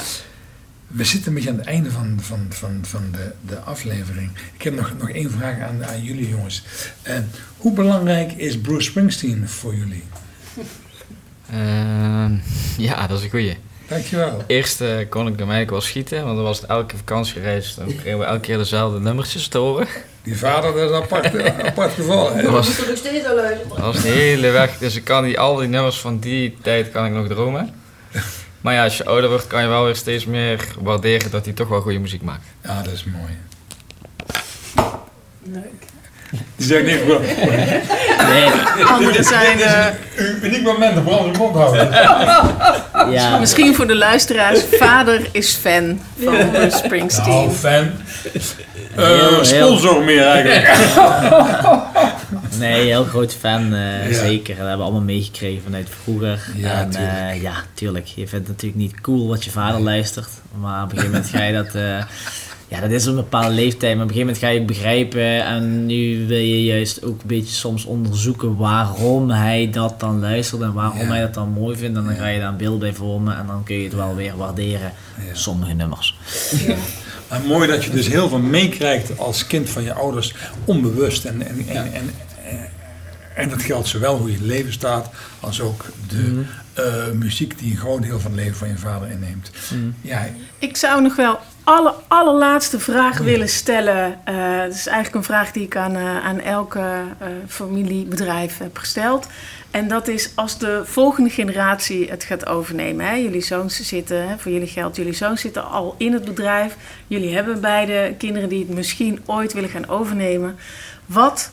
We zitten een beetje aan het einde van, van, van, van de, de aflevering. Ik heb nog, nog één vraag aan, aan jullie jongens. Eh, hoe belangrijk is Bruce Springsteen voor jullie? Ehm, ja, dat is een goeie. Dankjewel. Eerst eh, kon ik hem eigenlijk wel schieten, want dan was het elke vakantiereis. Dan kregen we elke keer dezelfde nummertjes te horen. Die vader, dat is een apart, [laughs] apart geval. Hè? Dat was, Moet er nog steeds al luisteren. dat was de hele weg, dus ik kan die, al die nummers van die tijd kan ik nog dromen. Maar ja, als je ouder wordt kan je wel weer steeds meer waarderen dat hij toch wel goede muziek maakt. Ja, dat is mooi. Leuk. Die zegt niet gewoon, Nee, Anderen zijn eh, een uniek moment onze mond houden. ja, misschien voor de luisteraars. [laughs] Vader is fan van Bruce Springsteen. Nou, fan. Heel. sponsor meer eigenlijk. [laughs] [laughs] nee, heel groot fan, eh, Ja. zeker. Dat hebben we allemaal meegekregen vanuit vroeger. Ja, en tuurlijk. eh, ja, tuurlijk. Je vindt het natuurlijk niet cool wat je vader luistert. Maar op een gegeven moment ga je dat... eh, ja, dat is een bepaalde leeftijd. Maar op een gegeven moment ga je het begrijpen. En nu wil je juist ook een beetje soms onderzoeken waarom hij dat dan luistert. En waarom Ja. hij dat dan mooi vindt. En dan ga je daar een beeld bij vormen. En dan kun je het wel weer waarderen. Sommige nummers. Maar mooi dat je dus heel veel meekrijgt als kind van je ouders, onbewust. En, en, en, en, eh, en dat geldt zowel hoe je leven staat, als ook de eh, muziek die een groot deel van het leven van je vader inneemt. Ja, Ik zou nog wel alle allerlaatste vraag willen stellen. Eh Het is eigenlijk een vraag die ik aan, eh, aan elke eh, familiebedrijf heb gesteld. En dat is als de volgende generatie het gaat overnemen. Hè? Jullie zoons zitten, hè, voor jullie geldt, jullie zoons zitten al in het bedrijf. Jullie hebben beide kinderen die het misschien ooit willen gaan overnemen. Wat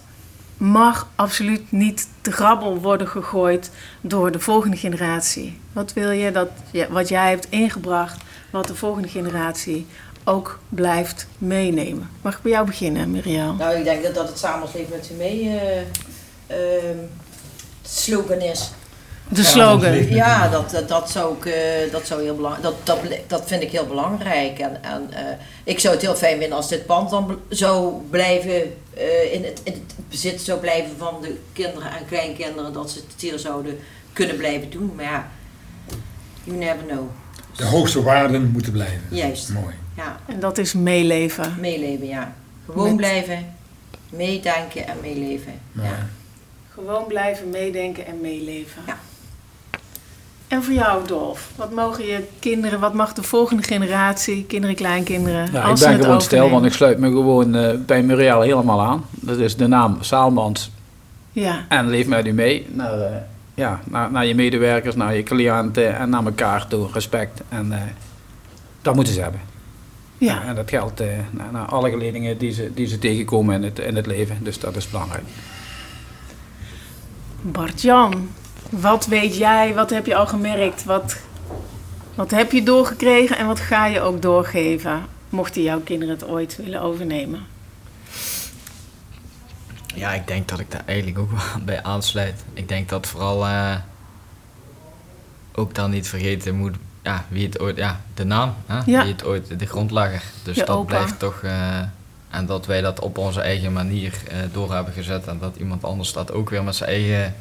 mag absoluut niet te grabbel worden gegooid door de volgende generatie? Wat wil je dat wat jij hebt ingebracht, wat de volgende generatie ook blijft meenemen? Mag ik bij jou beginnen, Miriam? Nou, ik denk dat, het samenleven met ze mee ehm, slogan is. De slogan. Ja, dat, dat, dat, zou ik, eh, dat, zou heel belang, dat, dat, dat vind ik heel belangrijk. En, en eh, ik zou het heel fijn vinden als dit pand dan zou blijven, eh, in, het, in het bezit zou blijven van de kinderen en kleinkinderen, dat ze het hier zouden kunnen blijven doen. Maar ja, you never know. de hoogste waarden moeten blijven. Juist, Mooi. ja. En dat is meeleven. Meeleven, ja. Gewoon Met- blijven, meedenken en meeleven. Ja. Gewoon blijven meedenken en meeleven. Ja. En voor jou, Dolf, wat mogen je kinderen, wat mag de volgende generatie, kinderen, kleinkinderen, Ja, ik als ben gewoon stil, want ik sluit me gewoon eh, bij Muriel helemaal aan. Dat is de naam Saalmans Ja, en leef met u mee. Naar, eh, ja, naar, naar je medewerkers, naar je cliënten en naar elkaar toe. Respect. En eh, dat moeten ze hebben. ja. En dat geldt naar, naar alle geledingen die ze, die ze tegenkomen in het, in het leven. Dus dat is belangrijk. Bart-Jan, wat weet jij, wat heb je al gemerkt, wat, wat heb je doorgekregen en wat ga je ook doorgeven, mochten jouw kinderen het ooit willen overnemen? Ja, ik denk dat ik daar eigenlijk ook wel [laughs] bij aansluit. Ik denk dat vooral eh, ook dan niet vergeten moet, ja, wie het ooit, ja, de naam, hè? Ja. wie het ooit, de grondlegger. Dus Je dat opa. blijft toch, eh, en dat wij dat op onze eigen manier eh, door hebben gezet en dat iemand anders dat ook weer met zijn eigen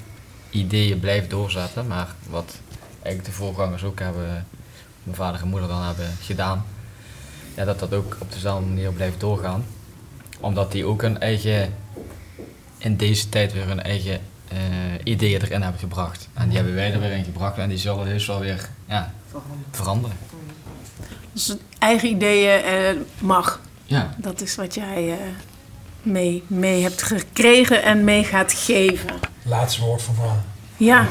ideeën blijft doorzetten. Maar wat eigenlijk de voorgangers ook hebben, mijn vader en moeder dan hebben gedaan, ja, dat dat ook op dezelfde manier blijft doorgaan. Omdat die ook hun eigen in deze tijd weer hun eigen eh, ideeën erin hebben gebracht. En die hebben wij er weer in gebracht en die zullen heus wel weer ja, veranderen. Dus eigen ideeën eh, mag, Ja, dat is wat jij eh, mee, mee hebt gekregen en mee gaat geven. Laatste woord van Bram. Ja,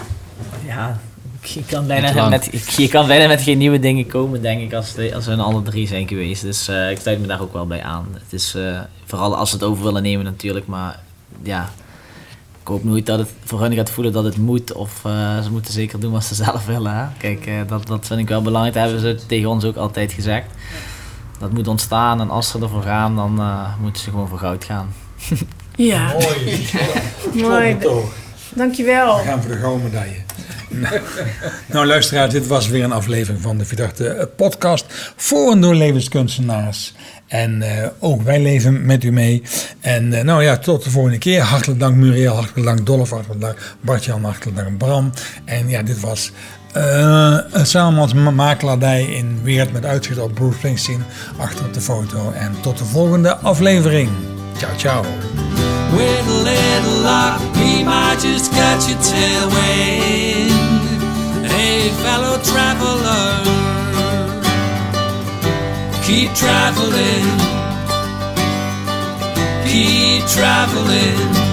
Ja, Je kan, bijna met, je kan bijna met geen nieuwe dingen komen, denk ik, als, de, als we alle drie zijn geweest. Dus uh, ik sluit me daar ook wel bij aan. Het is uh, vooral als ze het over willen nemen natuurlijk, maar ja, ik hoop nooit dat het voor hun gaat voelen dat het moet. Of uh, ze moeten zeker doen wat ze [laughs] zelf willen. Hè? Kijk, dat, dat vind ik wel belangrijk. Dat hebben ze tegen ons ook altijd gezegd. Dat moet ontstaan en als ze ervoor gaan, dan moeten ze gewoon voor goud gaan. [laughs] ja. Mooi. Mooi. Dankjewel. We gaan voor de gouden medaille. [laughs] nou, luisteraars, dit was weer een aflevering van de Verdachte Podcast voor en door levenskunstenaars. En uh, ook wij leven met u mee. En uh, nou ja, tot de volgende keer. Hartelijk dank Muriel, hartelijk dank Dolf, hartelijk dank Bartjan, hartelijk dank Bram. En ja, dit was uh, een makelaardij in Weert met uitzicht op Bruce Springsteen achter op de foto. En tot de volgende aflevering. Ciao, ciao. With a little luck, we might just catch your tailwind. Hey, fellow traveler, keep traveling, keep traveling.